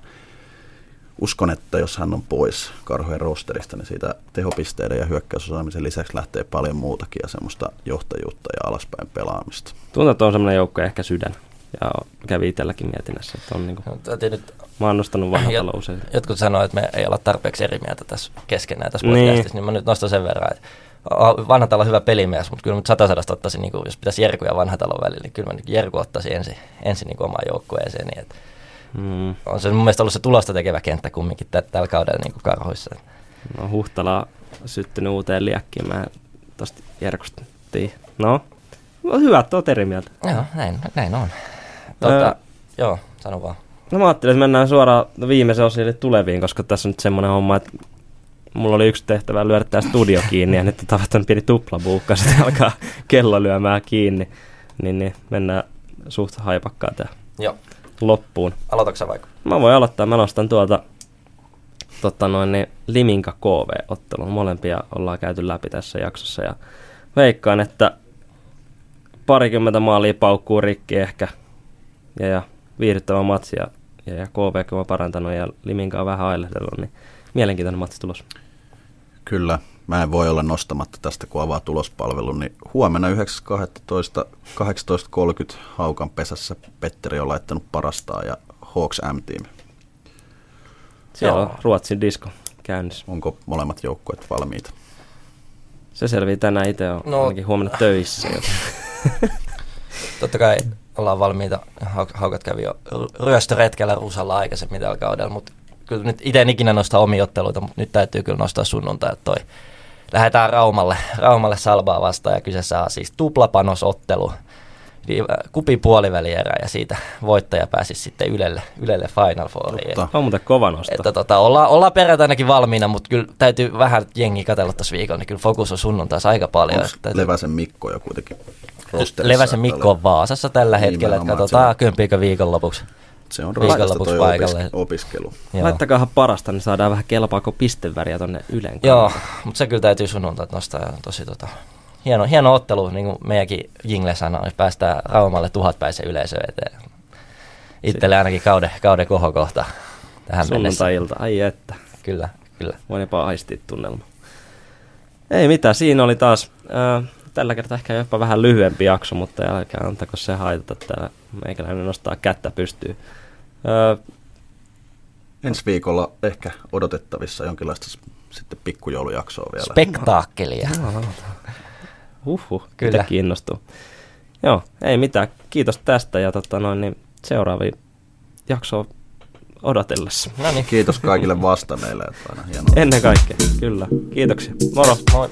uskon, että jos hän on pois karhojen rosterista, niin siitä tehopisteiden ja hyökkäysosaamisen lisäksi lähtee paljon muutakin ja semmoista johtajuutta ja alaspäin pelaamista. Tuntuu, että on semmoinen joukko ehkä sydän. Ja kävi itselläkin mietinnässä, että on niinku, no, nyt, mä oon nostanut vanhatalo usein. Jotkut sanoo, että me ei olla tarpeeksi eri mieltä tässä keskenään tässä niin. podcastissa, niin mä nyt nostan sen verran, että vanha talo on hyvä pelimies, mutta kyllä sata sadasta ottaisin, niin kuin, jos pitäisi Jerku ja vanha talon välillä, niin kyllä mä nyt Jerku ottaisin ensin, ensin niin omaan joukkueeseen. Niin että mm. On se mun mielestä ollut se tulosta tekevä kenttä kumminkin tä- tällä kaudella niin kuin karhoissa. No Huhtala syttynyt uuteen liäkkiin, mä tosta Jerkusta No, no hyvä, että oot eri mieltä. Joo, näin, näin on. Tuota, öö, joo, sano vaan. No mä ajattelin, että mennään suoraan viimeisen osille tuleviin, koska tässä on nyt semmoinen homma, että mulla oli yksi tehtävä lyödä tämä studio kiinni ja nyt on tavattanut pieni tuplabuukka, sitten alkaa kello lyömään kiinni, niin, niin mennään suht haipakkaan tämä Joo. Loppuun. Aloitatko vaikka? Mä voin aloittaa, mä nostan tuolta totta noin, niin Liminka KV-ottelun. Molempia ollaan käyty läpi tässä jaksossa ja veikkaan, että parikymmentä maalia paukkuu rikki ehkä ja, ja viihdyttävä matsi ja, ja, ja KV on parantanut ja Liminka on vähän ailehdellut, niin mielenkiintoinen matsi tulos. Kyllä, mä en voi olla nostamatta tästä, kun avaa tulospalvelun, niin huomenna 9.12. 18.30 Haukan pesässä Petteri on laittanut parastaa ja Hawks M-team. Siellä on Ruotsin disko käynnissä. Onko molemmat joukkueet valmiita? Se selvii tänään itse, on no, ainakin huomenna töissä. Totta kai ollaan valmiita. Haukat kävi jo ryöstöretkellä Rusalla aikaisemmin tällä kaudella, mutta kyllä nyt itse en ikinä nostaa omia otteluita, mutta nyt täytyy kyllä nostaa sunnuntai, että toi. Lähdetään Raumalle, Raumalle Salbaa vastaan ja kyseessä on siis tuplapanosottelu kupi puolivälierä ja siitä voittaja pääsisi sitten Ylelle, Ylelle Final Fouriin. On muuten kova nosto. Että tota, ollaan, ollaan perjantainakin valmiina, mutta kyllä täytyy vähän jengi katsella tuossa viikolla, niin kyllä fokus on sunnuntaisi aika paljon. Onko täytyy... Leväsen Mikko jo kuitenkin Leväsen Mikko on Vaasassa tällä hetkellä, että katsotaan kömpiikö viikonlopuksi. Se on raskasta toi paikalle. opiskelu. Laittakaa parasta, niin saadaan vähän kelpaako pisteväriä tonne Ylen Joo, mutta se kyllä täytyy sunnuntai nostaa ja tosi tota, hieno, hieno ottelu, niin kuin meidänkin Jingle sanoi, päästään Raumalle tuhatpäisen yleisö eteen. Itselle ainakin kauden, kauden kohokohta tähän mennessä. ilta ai että. Kyllä, kyllä. Voin jopa aistia tunnelma. Ei mitään, siinä oli taas äh, tällä kertaa ehkä jopa vähän lyhyempi jakso, mutta älkää antako se haitata, että meikäläinen nostaa kättä pystyy. Öö, Ensi viikolla ehkä odotettavissa jonkinlaista sitten pikkujoulujaksoa vielä. Spektaakkelia. Huhhuh, kyllä kiinnostuu. Joo, ei mitään. Kiitos tästä ja tota noin, niin seuraavi jakso odotellessa. No niin. Kiitos kaikille vastanneille. Että aina hienoa. Ennen kaikkea, kyllä. Kiitoksia. Moro. Moi.